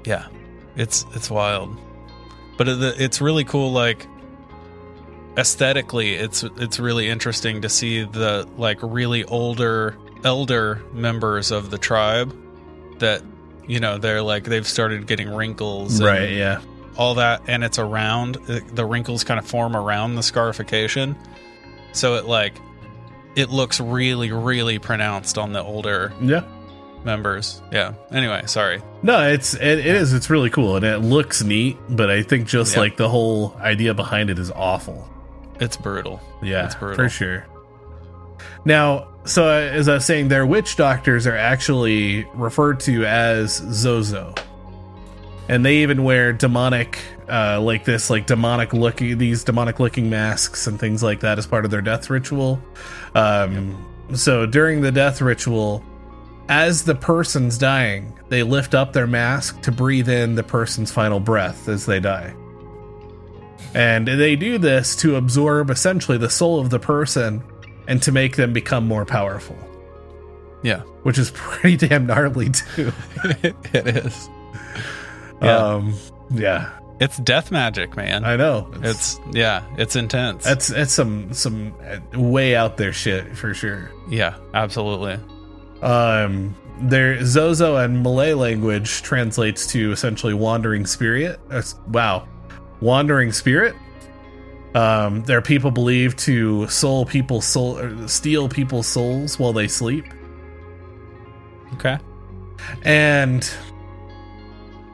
Yeah, it's it's wild, but it's really cool. Like aesthetically, it's it's really interesting to see the like really older elder members of the tribe that you know they're like they've started getting wrinkles, and Right. Yeah. all that, and it's around the wrinkles kind of form around the scarification, so it like it looks really really pronounced on the older Yeah. members. Yeah. Anyway, sorry. No, it's it, it is. It's really cool and it looks neat, but I think just like the whole idea behind it is awful. It's brutal. Yeah, It's brutal. for sure. Now, so as I was saying, their witch doctors are actually referred to as Zozo, and they even wear demonic, uh, like this, like demonic looking these demonic looking masks and things like that as part of their death ritual. Um, So during the death ritual, as the person's dying, they lift up their mask to breathe in the person's final breath as they die. And they do this to absorb essentially the soul of the person and to make them become more powerful, Yeah. which is pretty <laughs> damn gnarly too. <laughs> it is. Yeah. Um, yeah, It's death magic, man. I know. it's yeah, it's intense. that's it's some some uh, way out there shit for sure. yeah, absolutely. Um, there Zozo and Malay language translates to essentially wandering spirit. That's- wow, wandering spirit. Um, there are people believed to soul people soul, steal people's souls while they sleep, Okay. and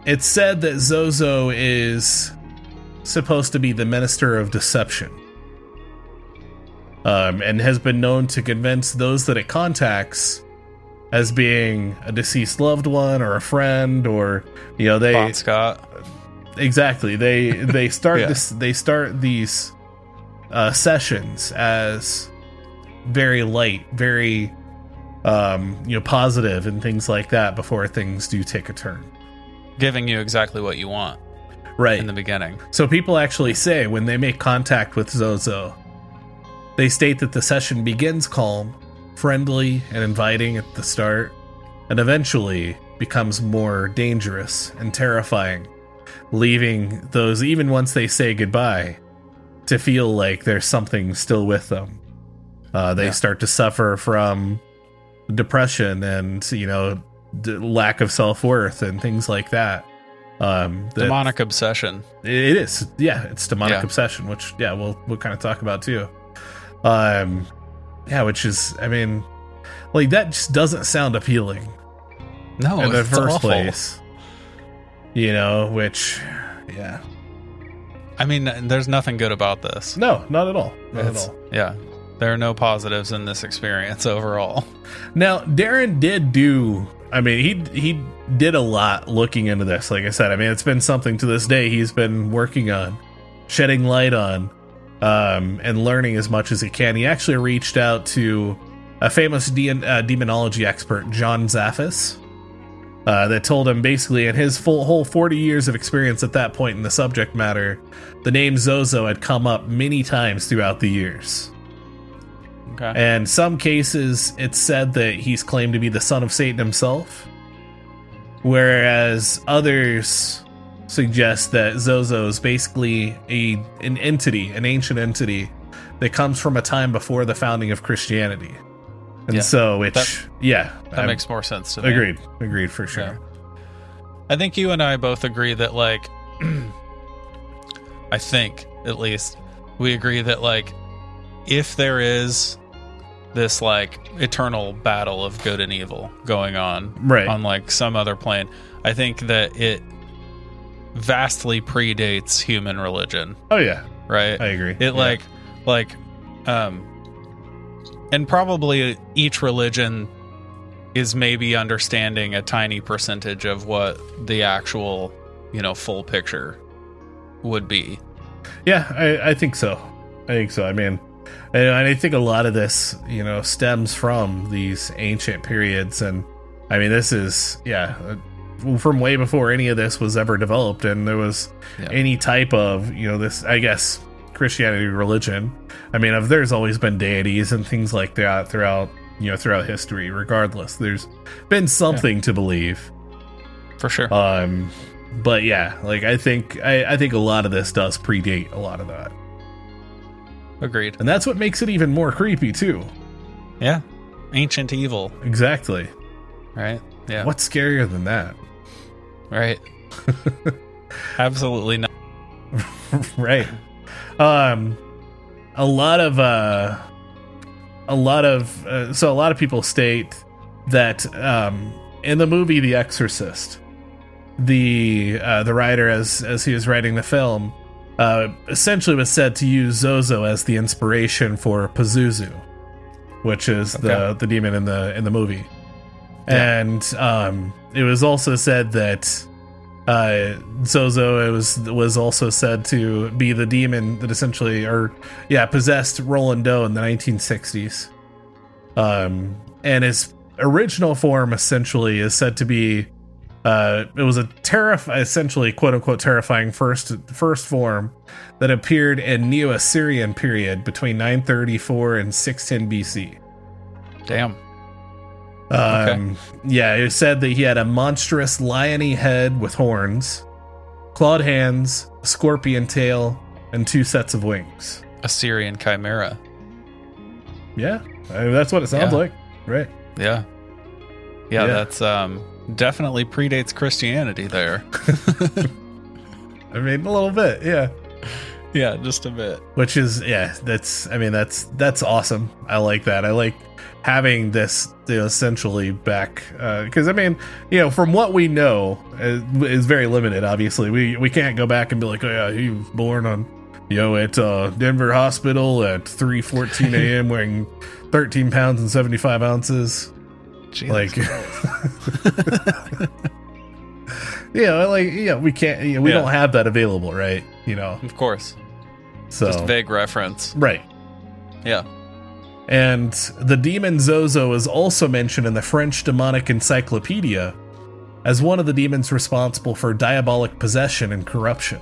it's said that Zozo is supposed to be the minister of deception. Um, and has been known to convince those that it contacts as being a deceased loved one or a friend or you know they Bon Scott. Exactly they they <laughs> start Yeah. this they start these uh sessions as very light very um you know positive and things like that before things do take a turn Giving you exactly what you want right in the beginning. so people actually say when they make contact with zozo they state that the session begins calm friendly and inviting at the start and eventually becomes more dangerous and terrifying leaving those even once they say goodbye to feel like there's something still with them uh, they Yeah. start to suffer from depression and you know d- lack of self-worth and things like that um that- Demonic obsession. it is yeah it's demonic Yeah. obsession which yeah we'll we'll kind of talk about too um yeah which is i mean like that just doesn't sound appealing No, in the it's first awful. place you know which yeah I mean, there's nothing good about this. no not at all not It's- at all Yeah. There are no positives in this experience overall. now darren did do i mean he he did a lot looking into this like i said i mean it's been something to this day he's been working on shedding light on um, and learning as much as he can. He actually reached out to a famous de- uh, demonology expert, John Zaffis, uh, that told him basically in his full whole 40 years of experience at that point in the subject matter, the name Zozo had come up many times throughout the years. Okay. And some cases, it's said that he's claimed to be the son of Satan himself, whereas others suggest that Zozo is basically a an entity, an ancient entity that comes from a time before the founding of Christianity. And Yeah. so, which That- yeah, that I'm- makes more sense to me. agreed, agreed for sure. I think you and I both agree that like <clears throat> I think at least we agree that like if there is this like eternal battle of good and evil going on Right. on like some other plane, I think that it vastly predates human religion, Oh yeah, right? I agree. it like like um and probably each religion is maybe understanding a tiny percentage of what the actual you know full picture would be Yeah, I, I think so. I think so. I mean, and I think a lot of this, you know, stems from these ancient periods, and I mean, this is yeah, uh, from way before any of this was ever developed, and there was Yeah. any type of you know this, I guess, Christianity religion. I mean, there's always been deities and things like that throughout you know throughout history. Regardless, there's been something to believe. for sure Um, but yeah, like I think I, I think a lot of this does predate a lot of that. agreed And that's what makes it even more creepy, too. yeah ancient evil Exactly. right yeah What's scarier than that? right <laughs> absolutely not <laughs> right. Um, a lot of, uh, a lot of, uh, so a lot of people state that, um, in the movie The Exorcist, the, uh, the writer, as, as he was writing the film, uh, essentially was said to use Zozo as the inspiration for Pazuzu, which is the, the demon in the, in the movie. Yeah. And, um, it was also said that, uh, Zozo was was also said to be the demon that essentially, or yeah, possessed Roland Doe in the 1960s. Um, and his original form essentially is said to be, uh, it was a terrif essentially quote unquote terrifying first first form that appeared in Neo Assyrian period between 934 and 610 BC. damn Um, Yeah, it said that he had a monstrous liony head with horns, clawed hands, a scorpion tail, and two sets of wings. assyrian chimera Yeah, I mean, that's what it sounds Yeah. like, right? yeah. yeah Yeah. that's um definitely predates christianity there <laughs> <laughs> I mean, a little bit, yeah. yeah just a bit Which is, yeah, that's. I mean, that's that's awesome. I like that. I like having this you know, essentially back because I mean, you know, from what we know uh, is very limited. Obviously, we we can't go back and be like, oh yeah, he was born on, you know, at uh, Denver Hospital at three fourteen <laughs> a.m. weighing thirteen pounds and seventy five ounces. Jesus Like, Christ. <laughs> you know, like yeah, we can't. You know, we Yeah. don't have that available, right? You know, of course so just vague reference right. yeah And the demon Zozo is also mentioned in the French demonic encyclopedia as one of the demons responsible for diabolic possession and corruption.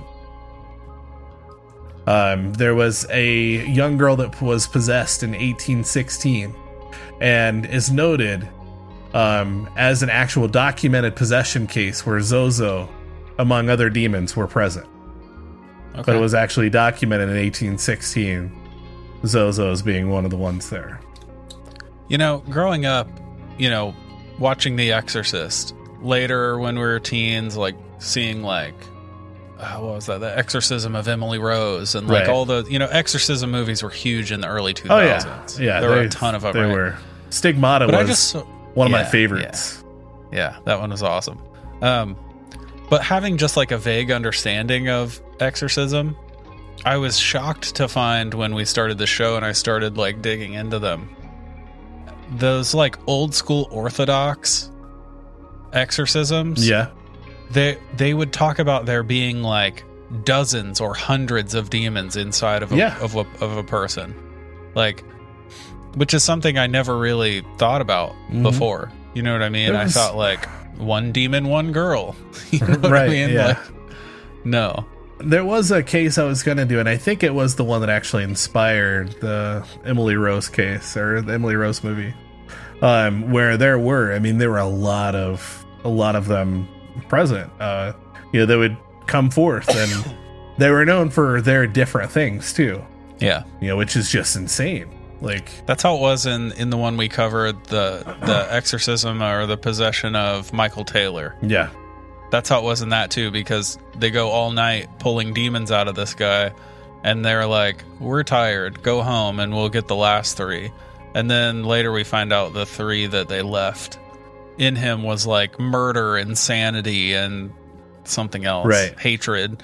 Um, there was a young girl that was possessed in 1816 and is noted um, as an actual documented possession case where Zozo, among other demons, were present. okay But it was actually documented in 1816 Zozo as being one of the ones there. You know, growing up, you know, watching The Exorcist, later when we were teens, like seeing like, uh, what was that? The Exorcism of Emily Rose and like Right. all the, you know, exorcism movies were huge in the early 2000s. Oh yeah, yeah. There were a ton of them. They right? were. Stigmata But was just, one of my yeah, favorites. yeah, that one was awesome. Um, but having just like a vague understanding of exorcism, I was shocked to find when we started the show and I started like digging into them. Those like old school orthodox exorcisms. Yeah, They they would talk about there being like dozens or hundreds of demons inside of a, Yeah. of a of a person. Like which is something I never really thought about Mhm. before. You know what I mean? It I thought like one demon, one girl. <laughs> you know Right, I mean? yeah. Like, no. There was a case I was going to do, and I think it was the one that actually inspired the Emily Rose case or the Emily Rose movie, um, where there were. I mean, there were a lot of a lot of them present. Uh, you know, they would come forth, and <coughs> they were known for their different things too. Yeah. You know, which is just insane. Like, That's how it was in, in the one we covered, the the exorcism or the possession of Michael Taylor. yeah, That's how it was in that too, because they go all night pulling demons out of this guy, and they're like, "We're tired. Go home, and we'll get the last three. And then later we find out the three that they left in him was like murder, insanity, and something else, Right. Hatred.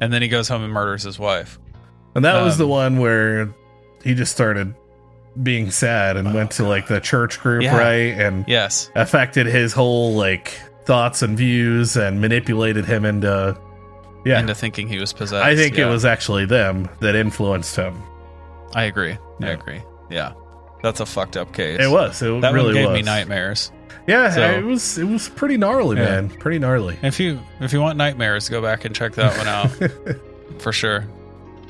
And then he goes home and murders his wife. And that was Um, the one where he just started being sad and went to like the church group, Yeah. right? And Yes. affected his whole like thoughts and views and manipulated him into yeah. Into thinking he was possessed. I think it was actually them that influenced him. I agree. I agree. Yeah. That's a fucked up case. It was. It That really one gave was. me nightmares. Yeah, So- it was. It was pretty gnarly, Yeah. man. Pretty gnarly. If you if you want nightmares, go back and check that one out <laughs> for sure.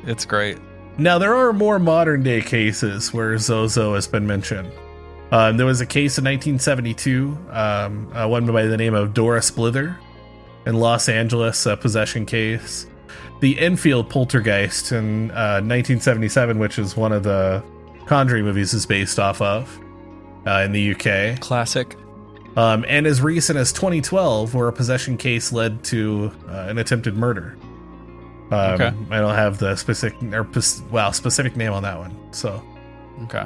It's great. Now there are more modern day cases where Zozo has been mentioned. Um, there was a case in 1972, um, uh, one by the name of Doris Bither in Los Angeles, a possession case. The Enfield Poltergeist in uh, 1977, which is one of the Conjuring movies, is based off of uh, in the UK. Classic. Um, and as recent as 2012, where a possession case led to uh, an attempted murder. Um, Okay. I don't have the specific or wow specific name on that one. So Okay.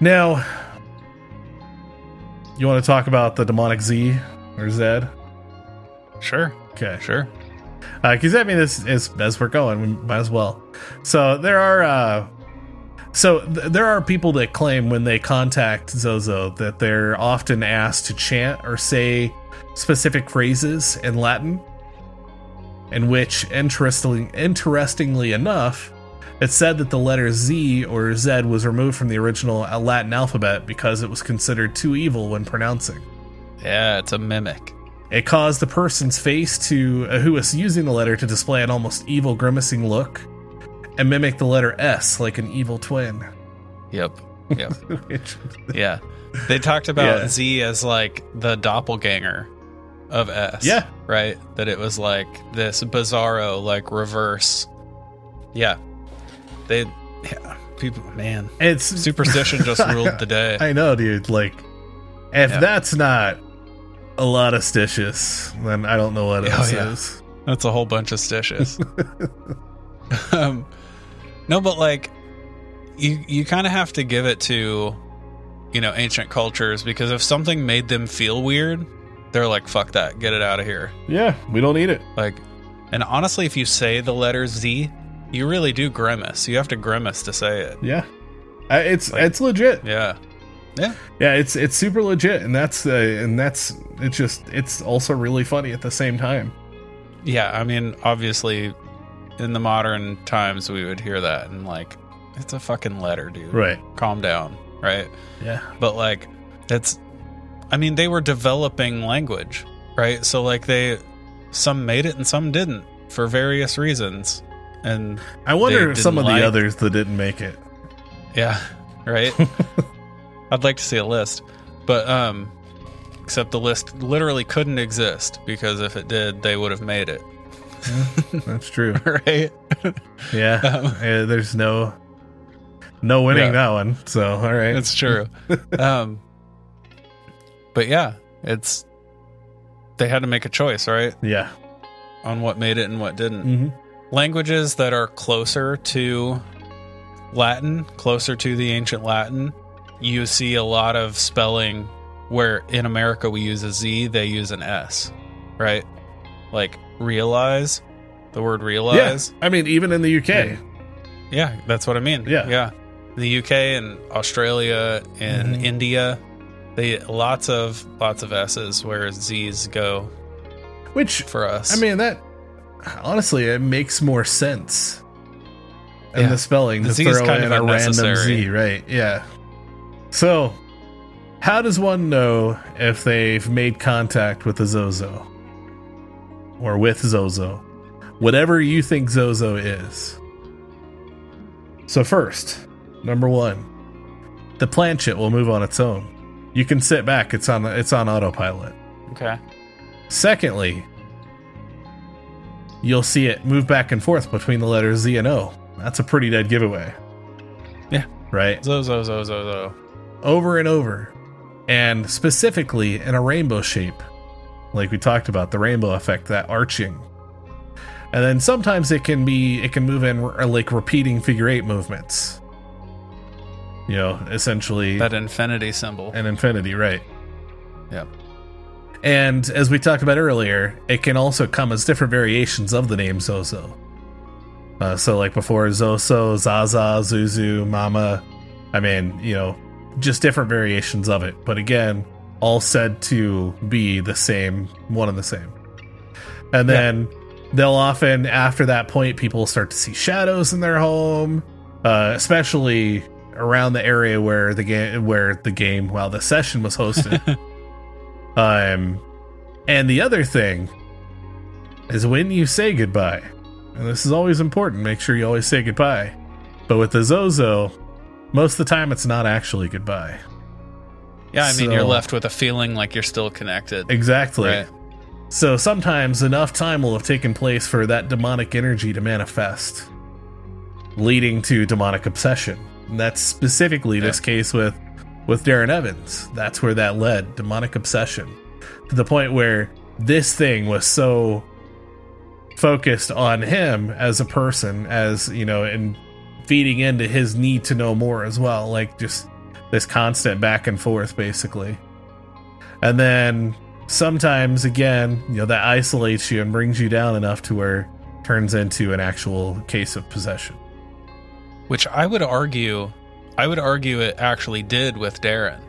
now, you want to talk about the demonic Z or Zed? Sure. Okay, Sure. because I mean, this is as we're going, we might as well. So there are, uh, so th- there are people that claim when they contact Zozo that they're often asked to chant or say specific phrases in Latin, in which, interestingly, interestingly enough, it's said that the letter Z or Z was removed from the original Latin alphabet because it was considered too evil when pronouncing. Yeah, it's a mimic. It caused the person's face to uh, who was using the letter to display an almost evil grimacing look and mimic the letter S like an evil twin. Yep. Yep. <laughs> Yeah. They talked about Yeah. Z as like the doppelganger of S. Yeah. Right? That it was like this bizarro, like reverse. Yeah. They yeah. People man. it's Superstition just <laughs> ruled the day. I know, dude. Like, if Yeah. that's not a lot of stitches, then I don't know what Oh, else yeah. is. That's a whole bunch of stitches. <laughs> <laughs> um, no, but like you you kind of have to give it to you know ancient cultures because if something made them feel weird, they're like fuck that, get it out of here. Yeah, we don't need it. Like and honestly if you say the letter Z, you really do grimace. You have to grimace to say it. Yeah, Uh, it's Like- it's legit. Yeah. Yeah. Yeah, it's it's super legit, and that's uh, and that's it's just it's also really funny at the same time. Yeah, I mean obviously in the modern times we would hear that and like it's a fucking letter, dude. Right. Calm down, right? Yeah. but like it's i mean they were developing language right so like they some made it and some didn't for various reasons and I wonder if some of didn't the others that didn't make it. yeah right <laughs> i'd like to see a list but um except the list literally couldn't exist because if it did they would have made it That's true. <laughs> right Yeah. <laughs> Um, Uh, there's no no winning Yeah. that one. So all right. it's true um but yeah it's they had to make a choice right yeah. on what made it and what didn't hmm languages that are closer to Latin, closer to the ancient Latin, you see a lot of spelling where in America we use a Z, they use an S, right? Like realize, the word realize. Yeah. I mean, even in the UK. Yeah, that's what I mean. Yeah. Yeah. The UK and Australia and Mhm. India, they lots of lots of S's where Z's go Which for us. I mean that honestly it makes more sense. in Yeah. the spelling The to Z is kind in of a random. Z, right? Yeah. So, how does one know if they've made contact with the Zozo or with Zozo, whatever you think Zozo is? So first, number one, the planchette will move on its own. You can sit back; it's on it's on autopilot. okay. Secondly, you'll see it move back and forth between the letters Z and O. That's a pretty dead giveaway. Yeah. Right? Zo zo zo zo zo. Over and over. And specifically in a rainbow shape. like we talked about the rainbow effect, that arching. And then sometimes it can be it can move in uh, like repeating figure eight movements. You know, essentially That infinity symbol. an infinity, right? Yep. And as we talked about earlier, it can also come as different variations of the name Zozo. Uh, so, like before, Zoso, Zaza, Zuzu, Mama. I mean, you know, just different variations of it. But again, all said to be the same, one and the same. And then they'll often, after that point, people start to see shadows in their home, uh, especially around the area where the game, where the game, well, the session was hosted. <laughs> Um, and the other thing is when you say goodbye, and this is always important, make sure you always say goodbye. But with the Zozo, most of the time it's not actually goodbye. Yeah, I mean, you're left with a feeling like you're still connected. Exactly. Right. So sometimes enough time will have taken place for that demonic energy to manifest, leading to demonic obsession. And that's specifically this case with with Darren Evans. That's where that led, demonic obsession. To the point where this thing was so focused on him as a person, as you know, and feeding into his need to know more as well, like just this constant back and forth basically. And then sometimes again, you know, that isolates you and brings you down enough to where turns into an actual case of possession. Which I would argue, I would argue it actually did with Darren.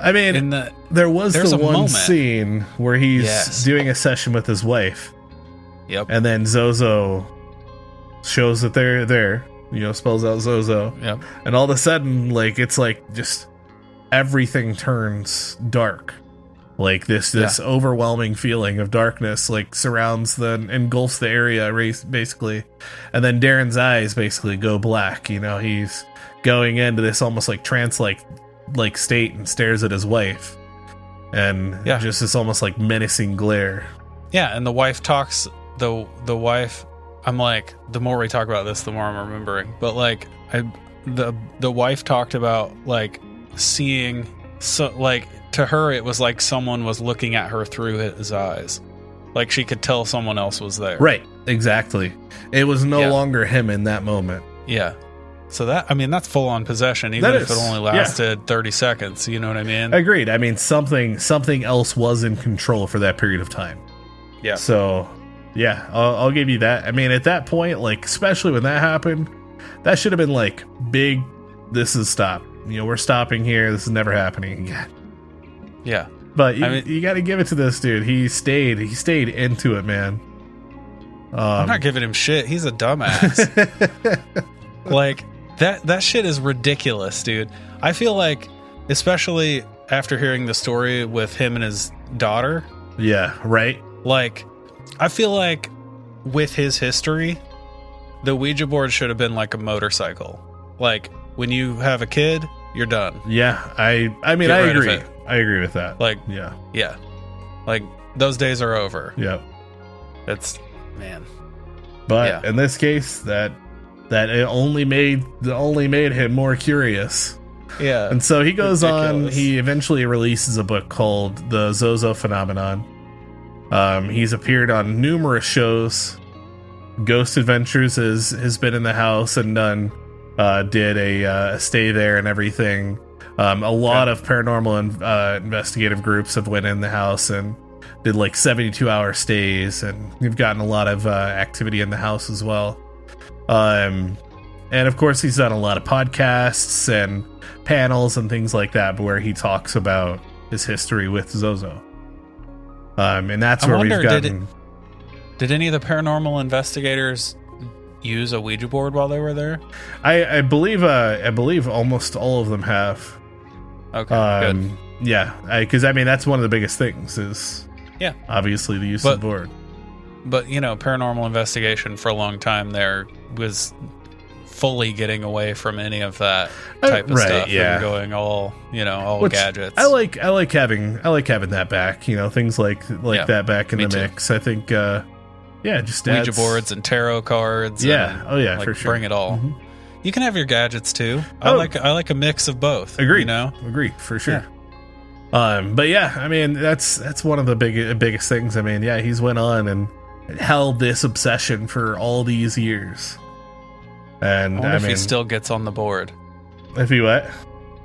I mean, In the there was the one moment. scene where he's Yes. doing a session with his wife, yep, and then Zozo shows that they're there. You know, spells out Zozo, yep, and all of a sudden, like it's like just everything turns dark. Like this, this overwhelming feeling of darkness, like surrounds the engulfs the area, basically, and then Darren's eyes basically go black. You know, he's going into this almost like trance-like like state and stares at his wife, and Yeah. just this almost like menacing glare. yeah. And the wife talks. the The wife. I'm like, the more we talk about this, the more I'm remembering. But like, I the the wife talked about like seeing so like to her it was like someone was looking at her through his eyes, like she could tell someone else was there. Right, exactly. It was no Yeah. longer him in that moment. Yeah. So that I mean that's full on possession, even That if is, it only yeah. lasted thirty seconds. You know what I mean? Agreed. I mean, something something else was in control for that period of time. Yeah. So, yeah, I'll, I'll give you that. I mean, at that point, like, especially when that happened, that should have been like big. This is stop. You know, we're stopping here. This is never happening again. yeah. But you, I mean- you got to give it to this dude. He stayed. He stayed into it, man. I'm Um, not giving him shit. He's a dumbass. <laughs> like that that shit is ridiculous, dude. I feel like especially after hearing the story with him and his daughter, yeah. Right. like I feel like with his history, the Ouija board should have been like a motorcycle. Like when you have a kid, you're done. Yeah. I. I mean, Get I agree. I agree with that. Like Yeah. yeah. Like those days are over. Yeah. It's man. But Yeah. in this case, that that it only made only made him more curious. Yeah. And so he goes on. He eventually releases a book called The Zozo Phenomenon. Um, he's appeared on numerous shows. Ghost Adventures has has been in the house and done uh, did a uh, stay there and everything. Um, a lot of paranormal and uh, investigative groups have went in the house and did like 72 hour stays and we've gotten a lot of uh, activity in the house as well um, and of course he's done a lot of podcasts and panels and things like that where he talks about his history with zozo um, and that's I where wonder, we've did gotten Did any of the paranormal investigators use a Ouija board while they were there? I, I believe uh, i believe almost all of them have Okay, good. um, yeah because I, mean that's one of the biggest things is Yeah. obviously the use But- of the board But you know, paranormal investigation for a long time there was fully getting away from any of that Uh, type of right, stuff yeah. and going all you know all Which gadgets. I like I like having I like having that back. You know, things like like Yeah, that back in the too. mix. I think uh yeah, just Ouija adds- boards and tarot cards. Yeah. and, Oh yeah, like, for sure. Bring it all. Mhm. You can have your gadgets too. I Oh. like I like a mix of both. Agree. You know. Agree for sure. Um, but yeah, I mean that's that's one of the big biggest things. I mean, yeah, he's went on and held this obsession for all these years. And I wonder I, if mean, he still gets on the board. if he what?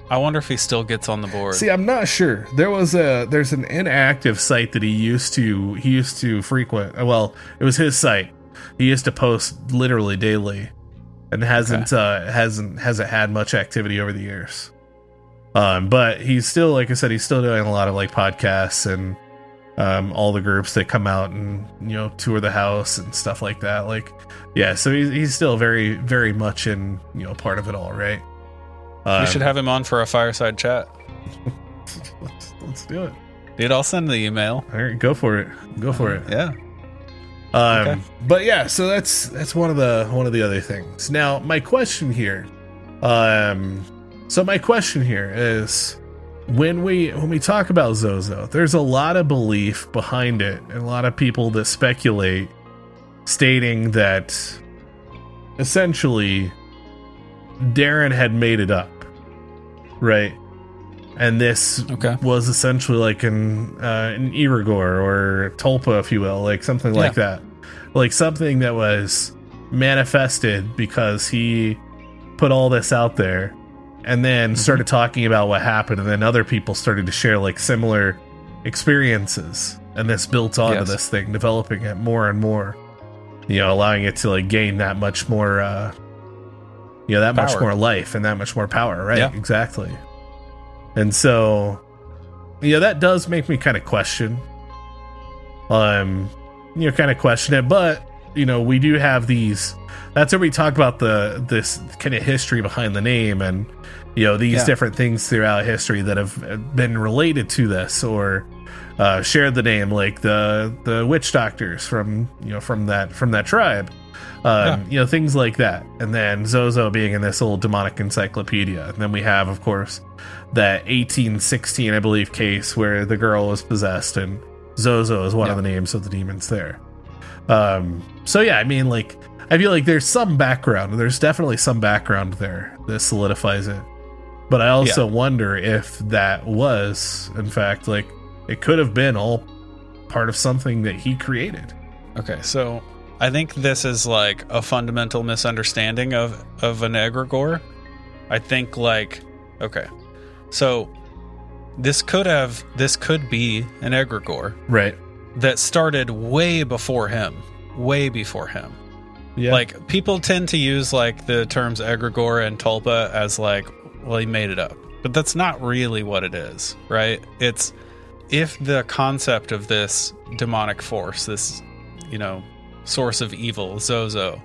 I wonder if he still gets on the board. See, I'm not sure. There was a there's an inactive site that he used to he used to frequent. Well, it was his site. He used to post literally daily, and hasn't uh, hasn't hasn't had much activity over the years. Um, but he's still, like I said, he's still doing a lot of like podcasts and um, all the groups that come out and you know tour the house and stuff like that. Like, yeah, so he's he's still very very much in you know part of it all, right? we Um, should have him on for a fireside chat. let's, <laughs> let's do it. Dude, I'll send the email. All right, go for it. Go for it. Yeah. Um, Okay. But yeah, so that's that's one of the one of the other things. Now, my question here, um, so my question here is when we when we talk about Zozo, there's a lot of belief behind it, and a lot of people that speculate, stating that essentially Darren had made it up, right? And this Okay. was essentially like an uh, an egregore or Tulpa, if you will, like something like that, like something that was manifested because he put all this out there, and then started talking about what happened, and then other people started to share like similar experiences, and this built onto Yes. this thing, developing it more and more, you know, allowing it to like gain that much more, uh, you know, that much more life and that much more power, right? Yeah. Exactly. And so, yeah, that does make me kind of question. Um, you know, kind of question it, but you know, we do have these. That's where we talk about the this kind of history behind the name, and you know, these Yeah. different things throughout history that have been related to this or uh, shared the name, like the the witch doctors from you know from that from that tribe. Um, You know things like that, and then Zozo being in this old demonic encyclopedia, and then we have, of course, that 1816, I believe, case where the girl was possessed, and Zozo is one of the names of the demons there. Um, so yeah, I mean, like, I feel like there's some background. There's definitely some background there that solidifies it. But I also wonder if that was, in fact, like, it could have been all part of something that he created. Okay, so I think this is like a fundamental misunderstanding of of an egregore. I think like okay, so this could have this could be an egregore Right. That started way before him, way before him. Yeah. Like people tend to use like the terms egregore and tulpa as like, well, he made it up, but that's not really what it is, right? It's if the concept of this demonic force, this you know source of evil, Zozo,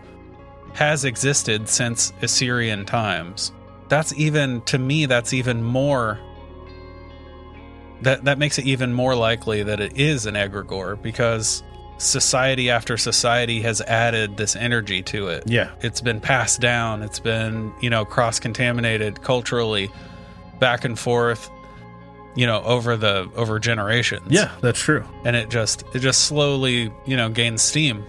has existed since Assyrian times. That's even to me. That's even more. That that makes it even more likely that it is an egregore because society after society has added this energy to it. yeah. It's been passed down. It's been you know cross contaminated culturally, back and forth. You know over the over generations Yeah, that's true. and it just it just slowly you know gains steam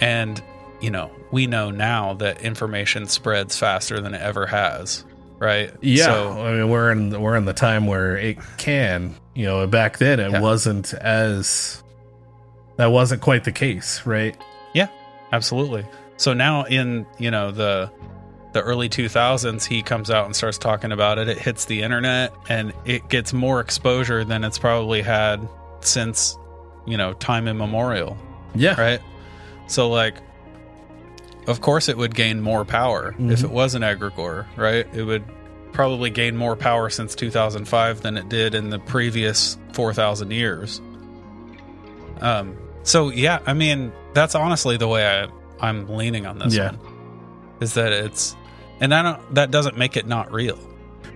and you know we know now that information spreads faster than it ever has right Yeah, so I mean we're in we're in the time where it can, you know, back then it Yeah. wasn't as that wasn't quite the case, right? Yeah, absolutely so now in you know the the early 2000s he comes out and starts talking about it it hits the internet and it gets more exposure than it's probably had since you know time immemorial Yeah. right? So like of course it would gain more power if Mhm. it was an egregore, right? It would probably gain more power since 2005 than it did in the previous 4000 years. Um so yeah, I mean, that's honestly the way I I'm leaning on this Yeah. one. Is that it's and I don't that doesn't make it not real.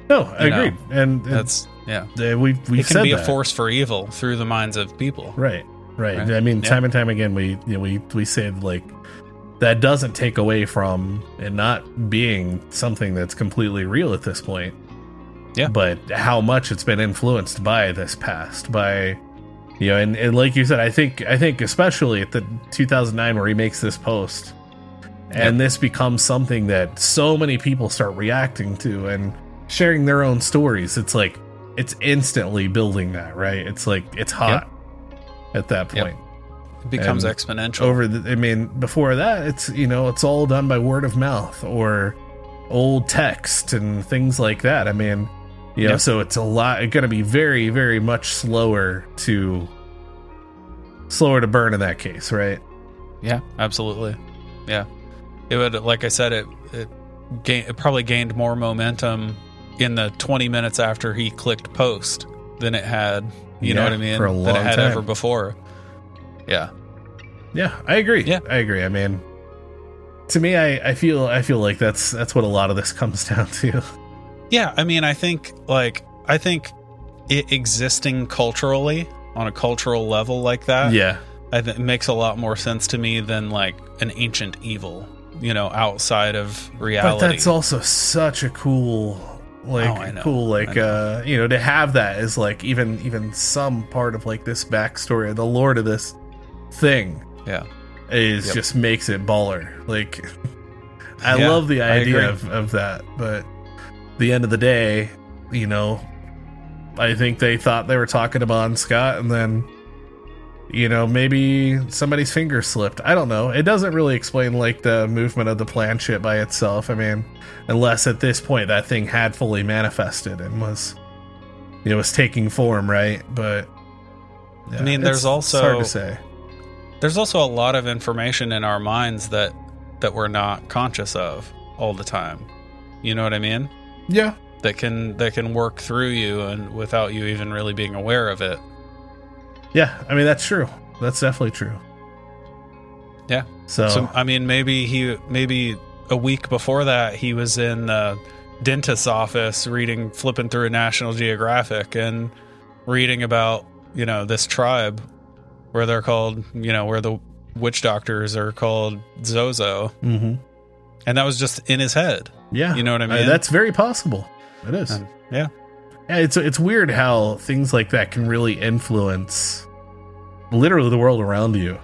No, I You know, agreed. And That's yeah. we we It can be that. a force for evil through the minds of people. Right, right. Right. I mean, Yeah. time and time again, we you know, we we say like that doesn't take away from it not being something that's completely real at this point. Yeah. But how much it's been influenced by this past, by you know, and, and like you said, I think I think especially at the 2009 where he makes this post, and this becomes something that so many people start reacting to and sharing their own stories. It's like it's instantly building that, right? It's like it's hot at that point. It becomes And exponential. Over the, I mean, before that, it's you know, it's all done by word of mouth or old text and things like that. I mean, you know, Yep. so it's a lot. It's going to be very, very much slower to slower to burn in that case, right? Yeah, absolutely. Yeah, it would. Like I said, it it, gain, it probably gained more momentum in the 20 minutes after he clicked post than it had. You know what I mean? for a than it had time. ever before. Yeah, Yeah, I agree. Yeah. I agree. I mean, to me, I, I feel I feel like that's that's what a lot of this <laughs> comes down to. yeah. I mean, I think like I think it existing culturally on a cultural level like that. yeah, I think it makes a lot more sense to me than like an ancient evil. You know, outside of reality. but that's also such a cool like Oh, cool like uh you know to have that is like even even some part of like this backstory of the lore to this thing yeah. is Yep. just makes it baller. Like i Yeah, love the idea of, of that but the end of the day you know i think they thought they were talking to bon scott and then you know maybe somebody's finger slipped. I don't know. It doesn't really explain like the movement of the planchette by itself. I mean unless at this point that thing had fully manifested and was know was taking form right? But I mean, there's also- hard to say there's also a lot of information in our minds that that we're not conscious of all the time you know what i mean yeah that can that can work through you and without you even really being aware of it Yeah, I mean that's true. That's definitely true. Yeah. So, so i mean maybe he maybe a week before that he was in the dentist's office reading flipping through a national geographic and reading about you know this tribe where they're called you know where the witch doctors are called zozo hmm and that was just in his head yeah, You know what I Uh, mean? that's very possible. It is. And, yeah yeah, it's it's weird how things like that can really influence literally the world around you.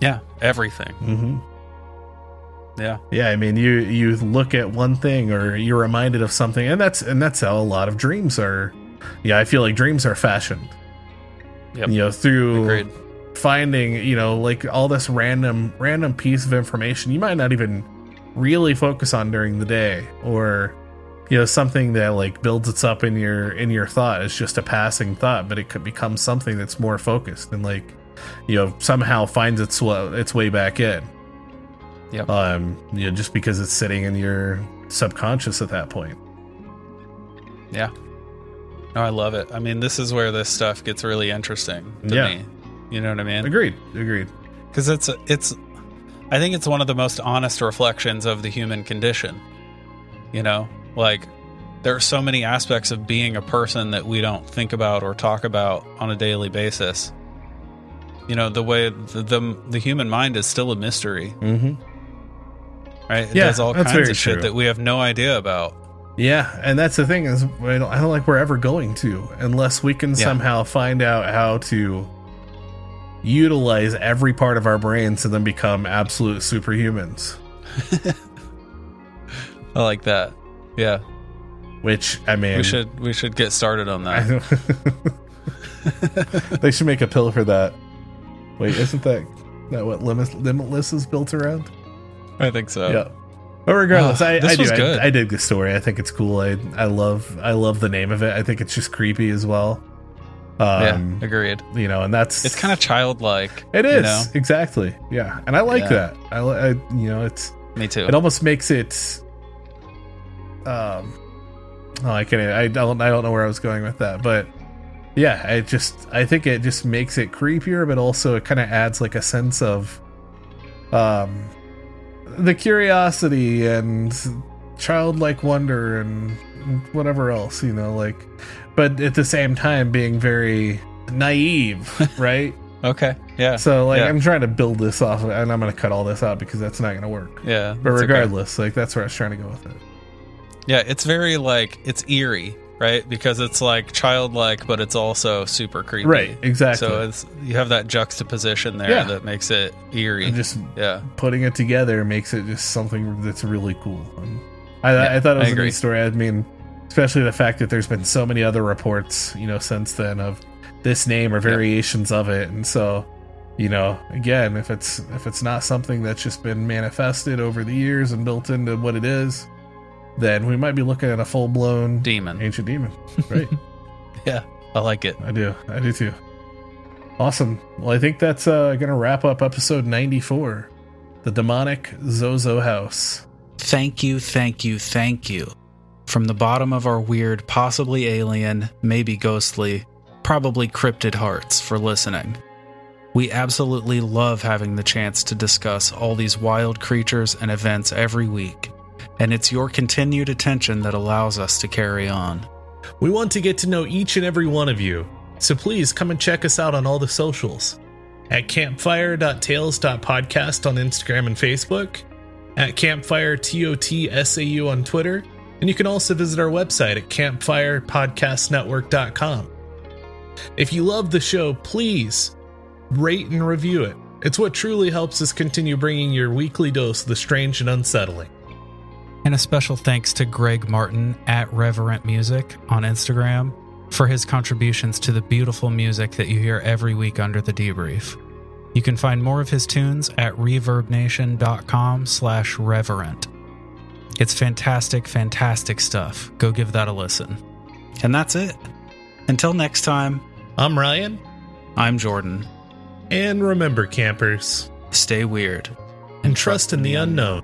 yeah everything hmm yeah Yeah, I mean, you you look at one thing or you're reminded of something, and that's and that's how a lot of dreams are. Yeah, I feel like dreams are fashioned. Yep. You know, through agreed finding you know like all this random random piece of information you might not even really focus on during the day or you know something that like builds its up in your in your thought is just a passing thought but it could become something that's more focused and like you know somehow finds its its way back in. Yeah um you know just because it's sitting in your subconscious at that point. Yeah. No i love it. I mean this is where this stuff gets really interesting to Yeah. me you know what i mean? Agreed. Agreed. Because it's it's i think it's one of the most honest reflections of the human condition you know? Like there are so many aspects of being a person that we don't think about or talk about on a daily basis. You know the way the the, the human mind is still a mystery. Mm-hmm. Right? It Yeah, does all kinds of shit true. that we have no idea about. Yeah, and that's the thing is I don't, I don't like we're ever going to unless we can Yeah. somehow find out how to utilize every part of our brains and then become absolute superhumans. <laughs> i like that yeah Which I mean, we should we should get started on that <laughs> they should make a pill for that. Wait, isn't that that what Limitless, Limitless is built around? i think so yeah. But regardless, Oh, I, I do. I. I dig the story. I think it's cool. I I love I love the name of it. I think it's just creepy as well. Um, yeah agreed you know, and that's it's kind of childlike It is you know? exactly, yeah, and I like Yeah. that. I, I, you know, it's me too it almost makes it. Um, oh, I can't. I don't. I don't know where I was going with that, but yeah, it just. I think it just makes it creepier, but also it kind of adds like a sense of, um, the curiosity and childlike wonder and whatever else, you know, like, but at the same time being very naive, <laughs> right? okay yeah So like Yeah. I'm trying to build this off, of, and I'm gonna cut all this out because that's not gonna work. yeah But it's okay. regardless, like that's where I was trying to go with it. Yeah, it's very like it's eerie, right? Because it's like childlike, but it's also super creepy. Right, exactly. So it's you have that juxtaposition there Yeah. that makes it eerie. and just yeah, putting it together makes it just something that's really cool. I, Yeah, I thought it was a agree. neat story. I mean, especially the fact that there's been so many other reports, you know, since then of this name or variations of it, and so you know, again, if it's if it's not something that's just been manifested over the years and built into what it is, then we might be looking at a full blown Demon. ancient demon, <laughs> right? Yeah, I like it. I do. I do too. Awesome. Well, I think that's uh, going to wrap up episode 94 The Demonic Zozo House. Thank you, thank you, thank you. From the bottom of our weird, possibly alien, maybe ghostly, probably cryptid hearts for listening. We absolutely love having the chance to discuss all these wild creatures and events every week, and it's your continued attention that allows us to carry on. We want to get to know each and every one of you, so please come and check us out on all the socials at campfire.tales.podcast on Instagram and Facebook, at campfire TOTSAU on Twitter, and you can also visit our website at campfirepodcastnetwork.com. If you love the show, please rate and review it. It's what truly helps us continue bringing your weekly dose of the strange and unsettling. And a special thanks to Greg Martin at Reverent Music on Instagram for his contributions to the beautiful music that you hear every week under the debrief. You can find more of his tunes at reverbnation.com slash reverent. It's fantastic, fantastic stuff. Go give that a listen. And that's it. Until next time, I'm Ryan, I'm Jordan. and remember, campers, Stay weird. and trust in the unknown.